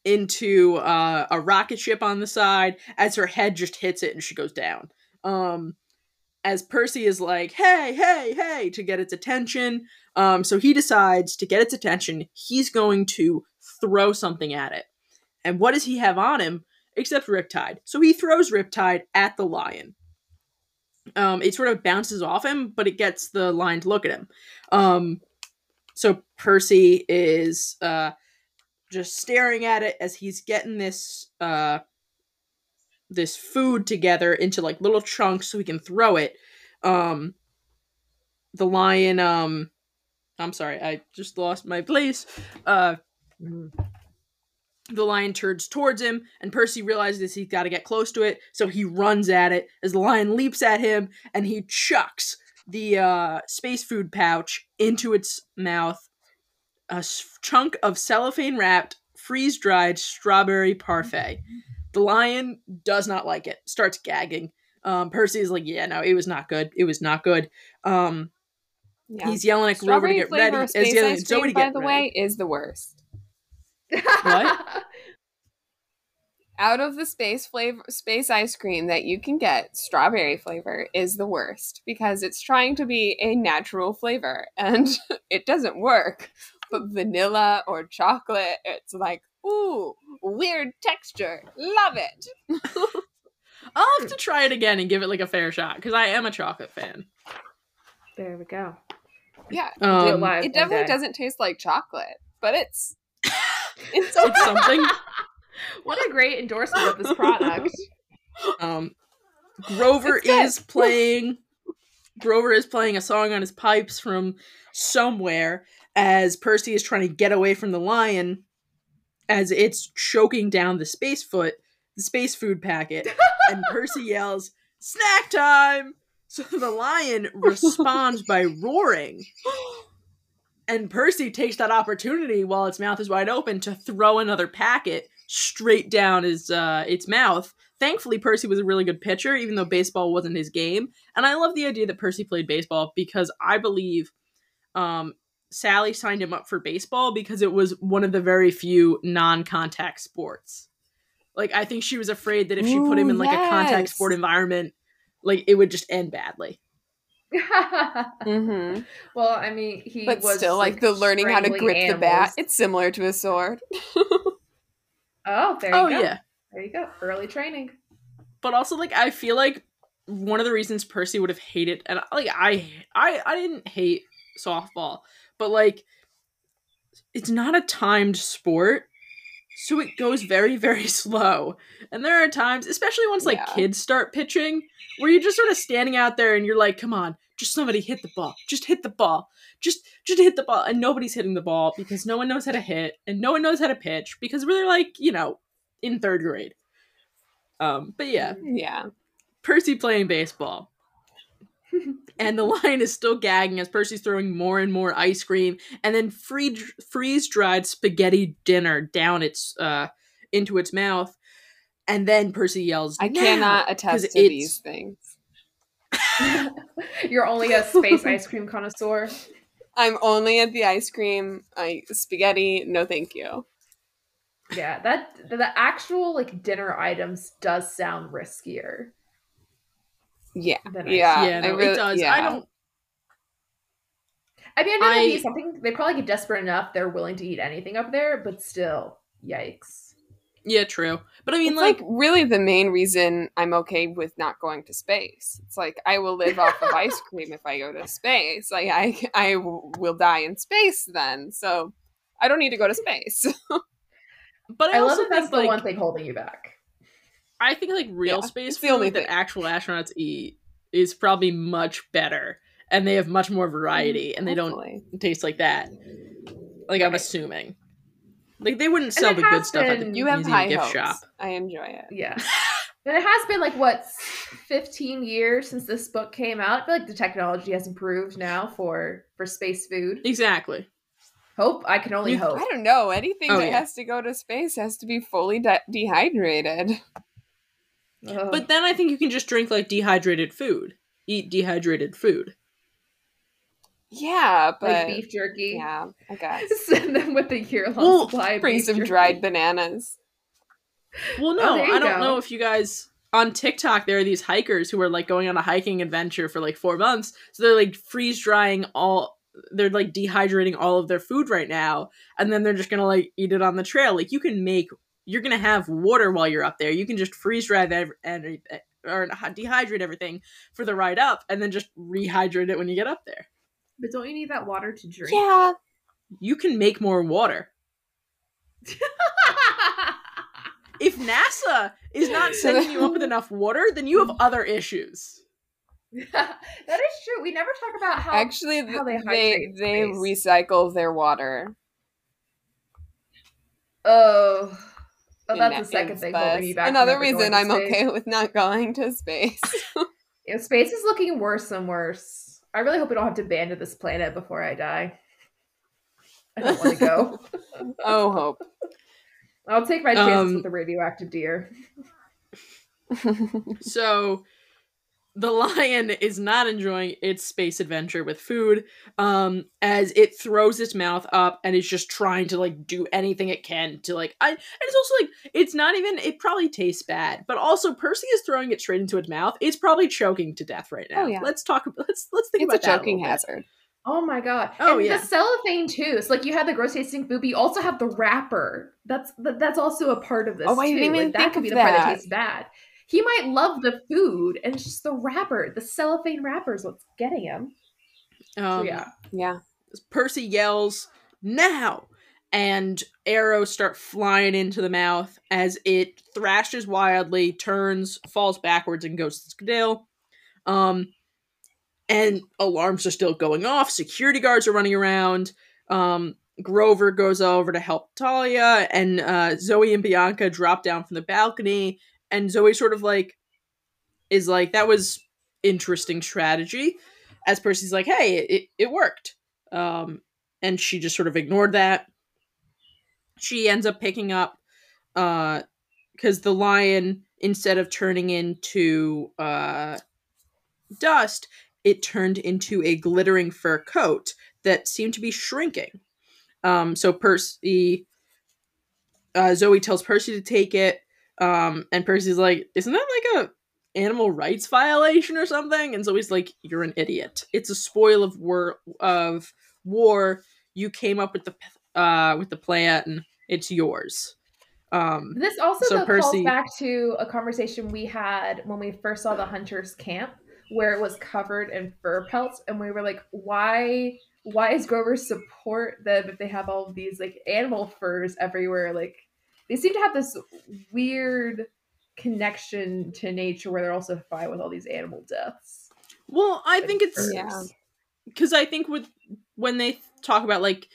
into uh, a rocket ship on the side as her head just hits it and she goes down. Um, as Percy is like, hey, hey, hey, to get its attention. Um, so he decides to get its attention, he's going to throw something at it. And what does he have on him except Riptide? So he throws Riptide at the lion um, it sort of bounces off him, but it gets the lion to look at him. Um, so Percy is uh, just staring at it as he's getting this uh, this food together into like little chunks so he can throw it. Um, the lion, um, I'm sorry, I just lost my place. Uh, the lion turns towards him, and Percy realizes he's got to get close to it, so he runs at it as the lion leaps at him, and he chucks the uh, space food pouch into its mouth. A chunk of cellophane wrapped, freeze dried strawberry parfait. The lion does not like it, starts gagging. Um, Percy is like, Yeah, no, it was not good. It was not good. Um, Yeah. He's yelling at Grover to get ready. As yelling ice at Zoe to by get the ready. way, is the worst. What? *laughs* Out of the space flavor, space ice cream that you can get, strawberry flavor is the worst because it's trying to be a natural flavor and *laughs* it doesn't work. But vanilla or chocolate, it's like, ooh, weird texture, love it. *laughs* I'll have to try it again and give it like a fair shot because I am a chocolate fan. there we go. Yeah, Um, it live it one definitely day. doesn't taste like chocolate, but it's *laughs* it's it's something. *laughs* What a great endorsement of this product. Um, Grover is playing. Grover is playing a song on his pipes from somewhere as Percy is trying to get away from the lion, as it's choking down the space foot, the space food packet, *laughs* and Percy yells, "Snack time!" So the lion responds by roaring. And Percy takes that opportunity while its mouth is wide open to throw another packet straight down his uh, its mouth. Thankfully, Percy was a really good pitcher, even though baseball wasn't his game. And I love the idea that Percy played baseball because I believe um, Sally signed him up for baseball because it was one of the very few non-contact sports. Like I think she was afraid that if she put him in like a contact sport environment, like it would just end badly. *laughs* hmm well, I mean, he but was still like the learning how to strangling grip the bat. It's similar to a sword. *laughs* Oh, there you Oh go. yeah. There you go. Early training. but also like I feel like one of the reasons Percy would have hated and like I I I didn't hate softball, but like it's not a timed sport. so it goes very very *laughs* slow and there are times especially once like Yeah. kids start pitching where you're just sort of standing out there and you're like come on just somebody hit the ball just hit the ball just just hit the ball and nobody's hitting the ball because no one knows how to hit and no one knows how to pitch because we're like you know in third grade um but yeah Yeah. percy playing baseball and the lion is still gagging as Percy's throwing more and more ice cream and then free, freeze dried spaghetti dinner down its uh into its mouth. And then Percy yells, I "Now!" cannot 'cause attest to these things. You're only a space ice cream connoisseur. I'm only at the ice cream, I spaghetti. No, thank you. Yeah, that the actual like dinner items does sound riskier. Yeah, Than ice yeah, yeah, I no, really- it does. yeah. I don't. I mean, I know I- be something they probably get desperate enough they're willing to eat anything up there, but still, yikes. Yeah, true. But I mean, like, like, really the main reason I'm okay with not going to space. It's like I will live off of ice *laughs* cream if I go to space. Like I, I w- will die in space then. So I don't need to go to space. *laughs* but I, I, love also that that's think the like one thing holding you back. I think like real Yeah, space it's the food only that thing. actual astronauts eat is probably much better, and they have much more variety, mm, and they don't taste like that. Like I'm assuming, like they wouldn't sell the good has stuff at the been- You have museum high gift hopes. shop. I enjoy it. Yeah. *laughs* And it has been like what 15 years since this book came out. I feel like the technology has improved now for for space food. Exactly. Hope I can only You- hope. I don't know. Anything Oh, that yeah. has to go to space has to be fully de- dehydrated. Ugh. But then I think you can just drink like dehydrated food. Eat dehydrated food. Yeah, but like beef jerky. yeah, I guess. *laughs* Send them with a year long Well, supply. of Bring beef some jerky. dried bananas. Well, oh, no, Oh, I don't go. know if you guys on TikTok there are these hikers who are like going on a hiking adventure for like four months. So they're like freeze drying all they're like dehydrating all of their food right now, and then they're just gonna like eat it on the trail. Like you can make you're gonna have water while you're up there. You can just freeze dry ev- and eh, or dehydrate everything for the ride up, and then just rehydrate it when you get up there. But don't you need that water to drink? Yeah, You can make more water. *laughs* If NASA is not sending you up with enough water, then you have other issues. *laughs* that is true. We never talk about how actually, how they they they, recycle their water. Oh, in that's the second thing holding me back. Another reason I'm space. okay with not going to space. *laughs* Yeah, space is looking worse and worse. I really hope we don't have to abandon this planet before I die. I don't want to go. *laughs* oh, hope. I'll take my chances Um, with the radioactive deer. *laughs* So the lion is not enjoying its space adventure with food um as it throws its mouth up and is just trying to like do anything it can to like I and it's also like it's not even it probably tastes bad but also Percy is throwing it straight into its mouth it's probably choking to death right now Oh, yeah. let's talk about let's let's think it's a about that choking little bit. hazard. Oh my god! Oh, and yeah. the cellophane too. So like you have the gross tasting food, but you also have the wrapper. That's that, that's also a part of this. Oh, I didn't even like, that think could be of the part that that. tastes bad. He might love the food, and it's just the wrapper, the cellophane wrapper is what's getting him. So um, yeah, Yeah. Percy yells, now! And arrows start flying into the mouth as it thrashes wildly, turns, falls backwards, and goes to Skadil. Um, and alarms are still going off. Security guards are running around. Um, Grover goes over to help Thalia, and uh, Zoe and Bianca drop down from the balcony. And Zoe sort of like is like, that was interesting strategy. As Percy's like, hey, it, it worked. Um, and she just sort of ignored that. She ends up picking up, uh, because the lion, instead of turning into uh, dust, it turned into a glittering fur coat that seemed to be shrinking. Um, so Percy, uh, Zoe tells Percy to take it, um, and Percy's like, "Isn't that like a animal rights violation or something?" And Zoe's like, "You're an idiot. It's a spoil of war of war. You came up with the uh with the plan, and it's yours." Um, this also So Percy- calls back to a conversation we had when we first saw the hunters' camp, where it was covered in fur pelts, and we were like, "Why? Why does Grover support them if they have all these like animal furs everywhere? Like." They seem to have this weird connection to nature where they're also fine with all these animal deaths. Well, I think it's Yeah. because I think with when they talk about like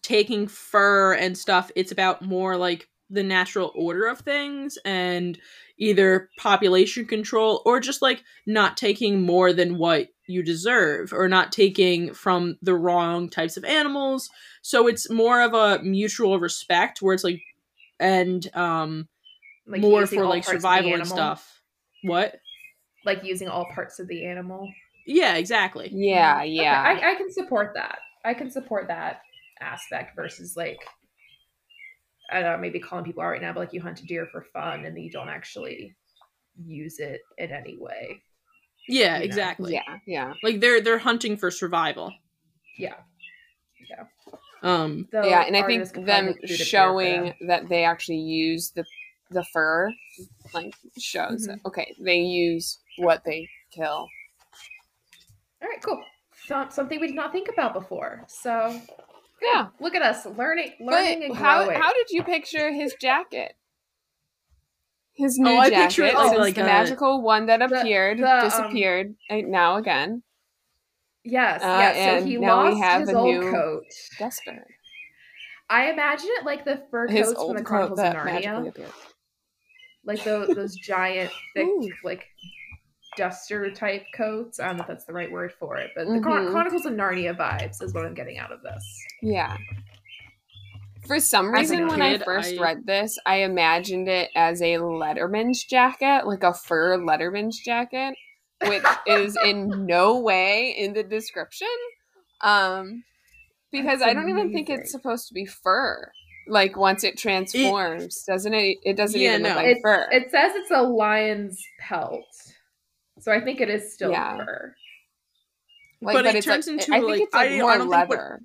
taking fur and stuff, it's about more like the natural order of things and either population control or just like not taking more than what you deserve or not taking from the wrong types of animals. So it's more of a mutual respect where it's like and um Like more for like parts of the survival and stuff. What? Like using all parts of the animal. Yeah, exactly. Yeah, Okay, yeah. I, I can support that. I can support that aspect versus like I don't know, maybe calling people out right now, but like you hunt a deer for fun and then you don't actually use it in any way. Yeah, You know. exactly. yeah, yeah. Like they're they're hunting for survival. Yeah. Yeah. Um Though yeah, and I think Artemis could probably them make food appear for showing that they actually use the the fur like shows that okay, they use what they kill. All right, cool. So, something we did not think about before. So Yeah. look at us learning, learning But and how growing. how did you picture his jacket? His new Oh, I jacket, picture it like- since like the a- magical one that appeared the, um, disappeared uh, now again. Yes, Uh, yes. So he lost have his a old new- coat. Duster. I imagine it like the fur His coats from the Chronicles of Narnia, like those those giant, *laughs* thick, Ooh. like duster type coats. I don't know if that's the right word for it, but the Chron- Mhm. Chronicles of Narnia vibes is what I'm getting out of this. Yeah. For some reason, when I first I- read this, I imagined it as a Letterman's jacket, like a fur Letterman's jacket, which is in no way in the description. Um, because That's I don't even think it's supposed to be fur. Like once it transforms, doesn't it? It doesn't Yeah, even look like It's, fur. it says it's a lion's pelt, so I think it is still Yeah. fur. like, but it turns like, into, I think like- it's like I- I more don't think what- leather.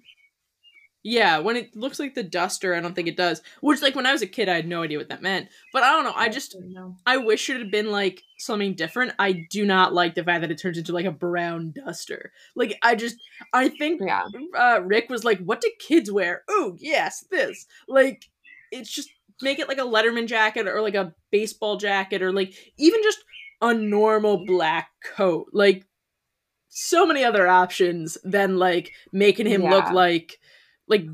Yeah, when it looks like the duster, I don't think it does. Which like when I was a kid I had no idea what that meant. But I don't know, I just know. I wish it had been like something different. I do not like the fact that it turns into like a brown duster. Like I just I think Yeah, uh Rick was like, "What do kids wear?" Oh, yes, this. Like it's just make it like a Letterman jacket or like a baseball jacket or like even just a normal black coat. Like so many other options than like making him look like like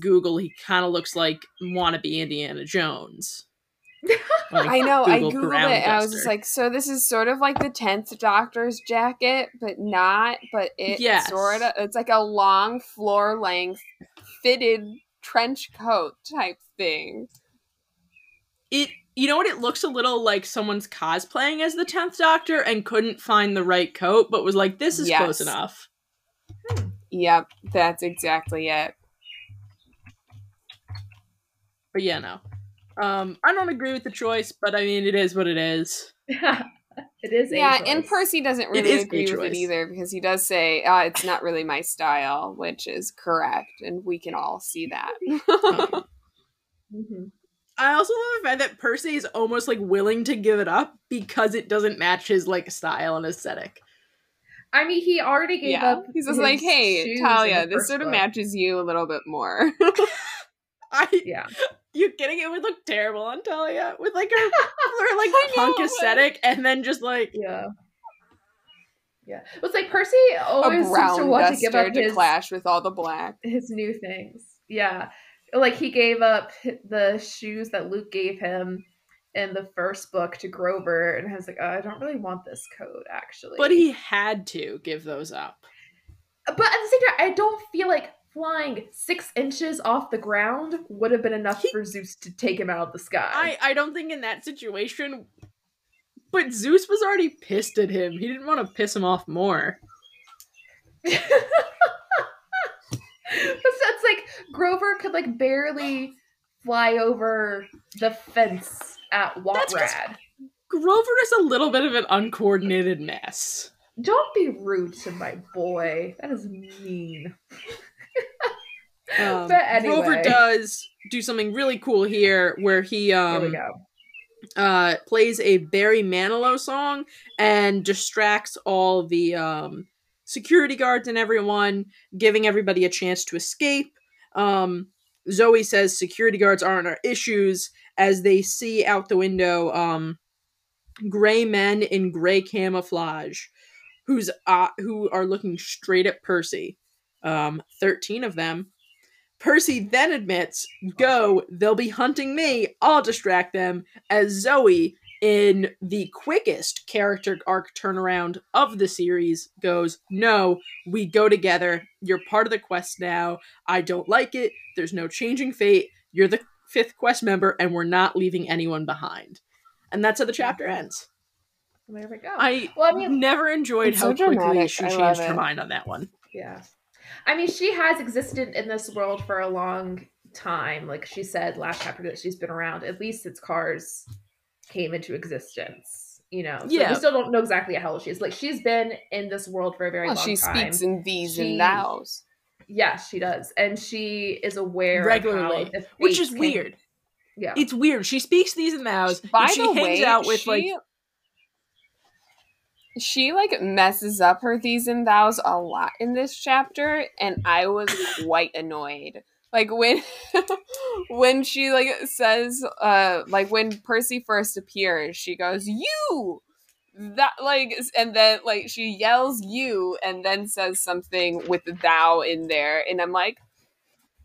Google he kind of looks like wannabe Indiana Jones. *laughs* Like, I know. I googled it. And I was just like, so this is sort of like the tenth Doctor's jacket, but not. But it Yes. sort of. It's like a long floor length fitted trench coat type thing. it you know what it looks a little like someone's cosplaying as the 10th doctor and couldn't find the right coat but was like this is close Yes. enough Yep, that's exactly it. But yeah no um i don't agree with the choice but i mean it is what it is *laughs* it is. a Yeah, and. Percy doesn't really agree with it either because he does say uh, it's not really my style, which is correct, and we can all see that. *laughs* Mhm. i also love the fact that percy is almost like willing to give it up because it doesn't match his like style and aesthetic I mean, he already gave yeah, up. he's just his like, hey, shoes Thalia, this first sort of book." matches you a little bit more. *laughs* i Yeah, you kidding it would look terrible on thalia with like her, *laughs* her like I know, punk but- aesthetic and then just like yeah, yeah. It was like Percy a always seems to want to give up to his clash with all the black. his new things. Yeah, like he gave up the shoes that Luke gave him in the first book to Grover, and I was like, oh, I don't really want this coat actually. but he had to give those up but at the same time, I don't feel like flying six inches off the ground would have been enough He- for Zeus to take him out of the sky. I I don't think in that situation. But Zeus was already pissed at him. He didn't want to piss him off more. But so like Grover could like barely fly over the fence at That's Watrad. Grover is a little bit of an uncoordinated mess. Don't be rude to my boy. That is mean. *laughs* Um, But anyway. Grover does do something really cool here, where he um go. uh plays a Barry Manilow song and distracts all the um security guards and everyone, giving everybody a chance to escape. Um Zoe says security guards aren't our issues as they see out the window um, gray men in gray camouflage who's uh, who are looking straight at Percy. Um, 13 of them. Percy then admits, Go, they'll be hunting me. I'll distract them. As Zoe, in the quickest character arc turnaround of the series, goes, No, we go together. You're part of the quest now. I don't like it. There's no changing fate. You're the fifth quest member, and we're not leaving anyone behind. And that's how the chapter ends. There we go. I, Well, I mean- never enjoyed how so quickly dramatic. she changed her mind on that one. Yeah. I mean, she has existed in this world for a long time. Like she said last chapter that she's been around at least since cars came into existence. You know, so Yeah. we still don't know exactly how old she is. Like she's been in this world for a very Well, long she time. She speaks in these She- and thous. Yes, she does, and she is aware Regularly, of how, Which is can- weird. Yeah, It's weird. She speaks these and thous. By and she the hangs way, out with she, like she like messes up her these and thous a lot in this chapter, and I was quite annoyed. Like when *laughs* when she like says uh like when Percy first appears, she goes, You! That like and then like she yells you! and then says something with thou in there and I'm like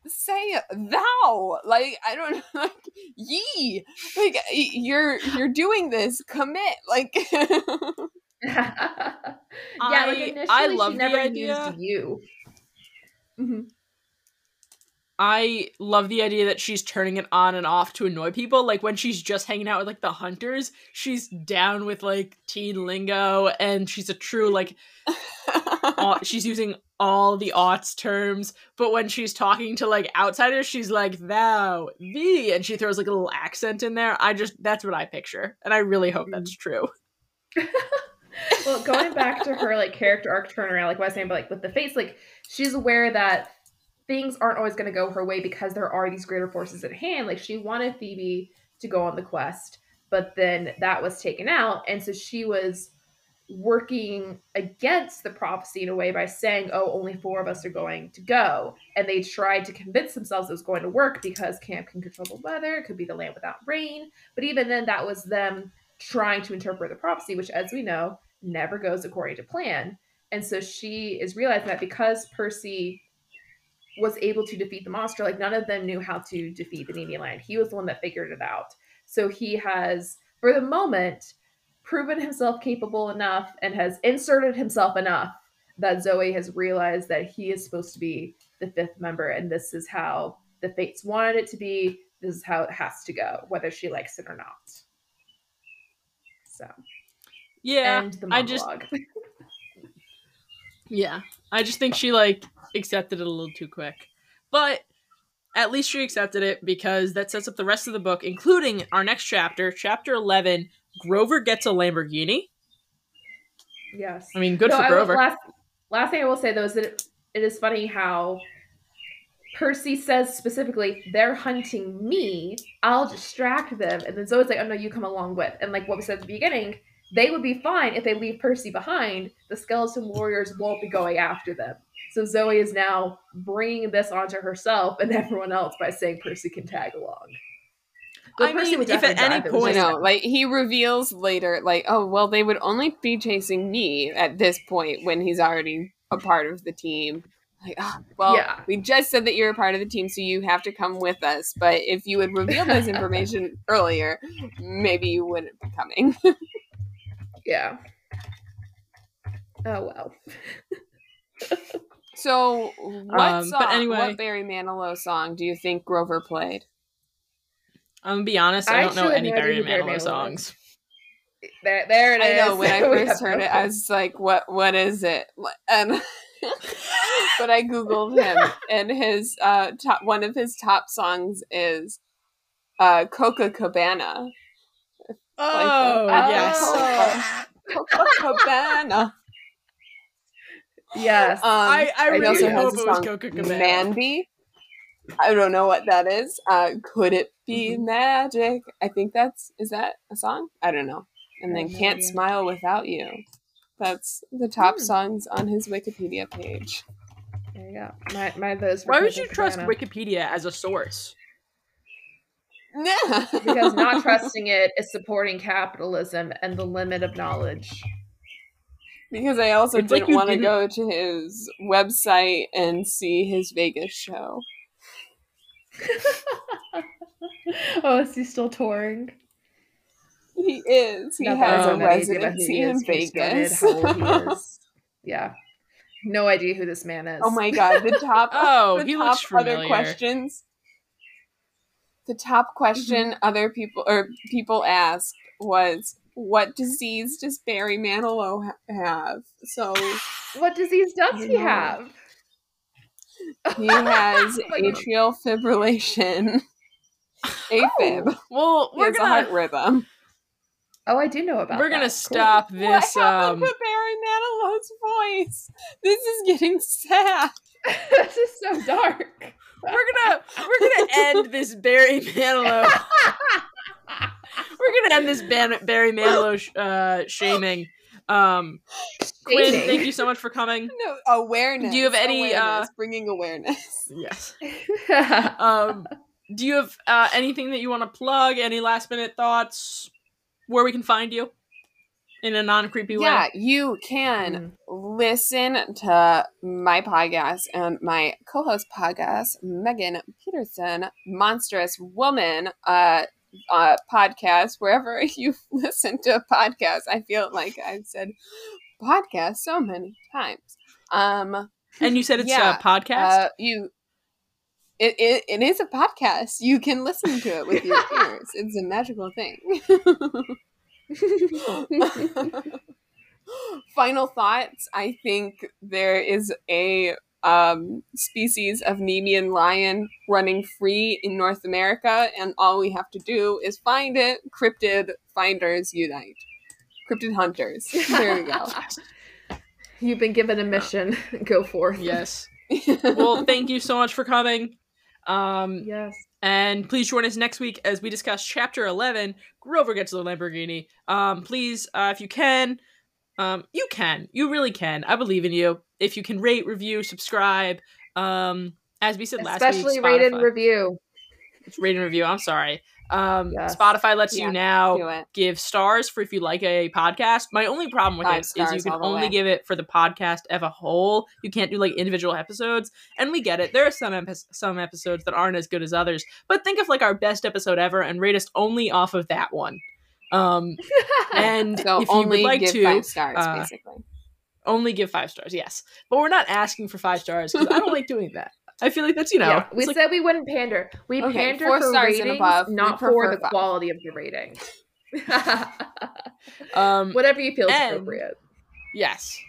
say thou! Like i don't *laughs* like ye like you're you're doing this. Commit like *laughs* *laughs* yeah. I- like initially, I love she the never idea. used you. Mhm. I love the idea that she's turning it on and off to annoy people. Like when she's just hanging out with like the hunters, she's down with like teen lingo and she's a true like *laughs* she's using all the aughts terms. But when she's talking to like outsiders, she's like thou, thee, and she throws like a little accent in there. I just that's what I picture, and I really hope that's true. *laughs* well, going back to her like character arc turnaround, like what I was saying, but like with the face, like she's aware that things aren't always going to go her way because there are these greater forces at hand. Like she wanted Phoebe to go on the quest, but then that was taken out, and so she was working against the prophecy in a way by saying, "Oh, only four of us are going to go," and they tried to convince themselves it was going to work because camp can control the weather. It could be the land without rain, but even then, that was them trying to interpret the prophecy, which, as we know, never goes according to plan. And so she is realizing that because Percy was able to defeat the monster, like none of them knew how to defeat the Nemean Lion. He was the one that figured it out. So he has, for the moment, proven himself capable enough and has inserted himself enough that Zoe has realized that he is supposed to be the fifth member, and this is how the fates wanted it to be. This is how it has to go, whether she likes it or not. So, Yeah, end the I just. *laughs* Yeah. I just think she like accepted it a little too quick. But at least she accepted it because that sets up the rest of the book, including our next chapter, chapter 11. Grover gets a Lamborghini. yes. I mean, good No, for I will- Grover. last, last thing I will say though is that it, it is funny how Percy says specifically, "They're hunting me. I'll distract them," and then Zoe's like, "Oh no, you come along with." And like what we said at the beginning, they would be fine if they leave Percy behind. The skeleton warriors won't be going after them. So Zoe is now bringing this onto herself and *laughs* everyone else by saying Percy can tag along. I mean, would if at any drive it, which point- I is- know, like he reveals later, like, oh well, they would only be chasing me at this point when he's already a part of the team. Like, ah, well, Yeah. we just said that you're a part of the team, so you have to come with us. But if you had revealed this *laughs* information earlier, maybe you wouldn't be coming. *laughs* yeah. Oh well. so, what Um, song, but anyway- what Barry Manilow song do you think Grover played? I'm gonna be honest, I I don't know any Barry idea who Barry Manilow Manilow songs. There, there it I is. know when I *laughs* first heard it, I was like, "What? What is it?" And *laughs* but I googled him, and his uh, top one of his top songs is uh, "Coca Cabana." Oh, Like, yes. Oh. Coca *laughs* Cabana. Yes. Um, I, I really also hope a it was song, Coca Cabana. Mandy. I don't know what that is. Uh, could it be Mm-hmm. magic? I think that's is that a song? I don't know. And then have can't idea. smile without you. That's the top Hmm. songs on his Wikipedia page. There you go. My my votes. for Why would you trust Wikipedia as a source? Because not *laughs* trusting it is supporting capitalism and the limit of knowledge. Because I also It's didn't you want to go to his website and see his Vegas show. *laughs* oh, is he still touring? He is. He Not that I has a any idea about who residency he in is, who started, Vegas. He is. *laughs* Yeah. No idea who this man is. oh my god, the top Oh, the he top looks other familiar. questions. The top question Mm-hmm. other people or people asked was what disease does Barry Manilow ha- have? So What disease does he No. have? he has *laughs* Oh my God. atrial fibrillation. AFib. Well, He we're has a heart rhythm. Oh, I do know about we're that. gonna Cool. stop *laughs* What this. happened Um, to Barry Manilow's voice? This is getting sad. *laughs* this is so dark. we're gonna we're gonna *laughs* end this Barry Manilow. We're gonna end this Ban- Barry Manilow sh- uh, shaming. Um, Quinn, thank you so much for coming. No awareness. Do you have any, uh, bringing awareness? Yes. Um, do you have uh, anything that you want to plug? Any last minute thoughts? Where we can find you in a non creepy Yeah, way? Yeah, you can listen to my podcast and my co-host podcast, Megan Peterson, Monstrous Woman, uh, uh, podcast. Wherever *laughs* you listen to a podcast, I feel like I've said podcast so many times. Um, And you said it's Yeah, a podcast. uh, you. It, it, it is a podcast. You can listen to it with your ears. It's a magical thing. *laughs* *laughs* Final thoughts. I think there is a um, species of Nemean lion running free in North America, and all we have to do is find it. Cryptid finders unite. Cryptid hunters. There we go. *laughs* You've been given a mission. Go forth. yes. Well, thank you so much for coming. Um, Yes. And please join us next week as we discuss Chapter 11, Grover Gets the Lamborghini. Um, please, uh, if you can, um, you can. You really can. I believe in you. If you can rate, review, subscribe. Um, as we said last week, Especially rate and review. rate and review. I'm sorry. Um, Yes. Spotify lets Yeah, you now give stars for if you like a podcast. My only problem with Five it is you can only way. give it for the podcast as a whole. You can't do like individual episodes, and we get it. There are some epi- some episodes that aren't as good as others, but think of like our best episode ever and rate us only off of that one. Um, *laughs* and So if you only would like give to, five stars, uh, basically. only give five stars. Yes, but we're not asking for five stars because I don't like doing that. I feel like that's you know. yeah, we like- said we wouldn't pander. We Okay, pander for stars and ratings, above. Not for the five. quality of the rating. *laughs* *laughs* um, Whatever you feel is and- appropriate. Yes.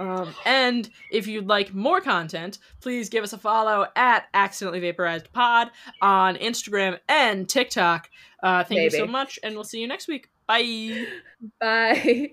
Um, and if you'd like more content, please give us a follow at Accidentally Vaporized Pod on Instagram and TikTok. Uh, thank you so much, and we'll see you next week. Bye. *laughs* Bye.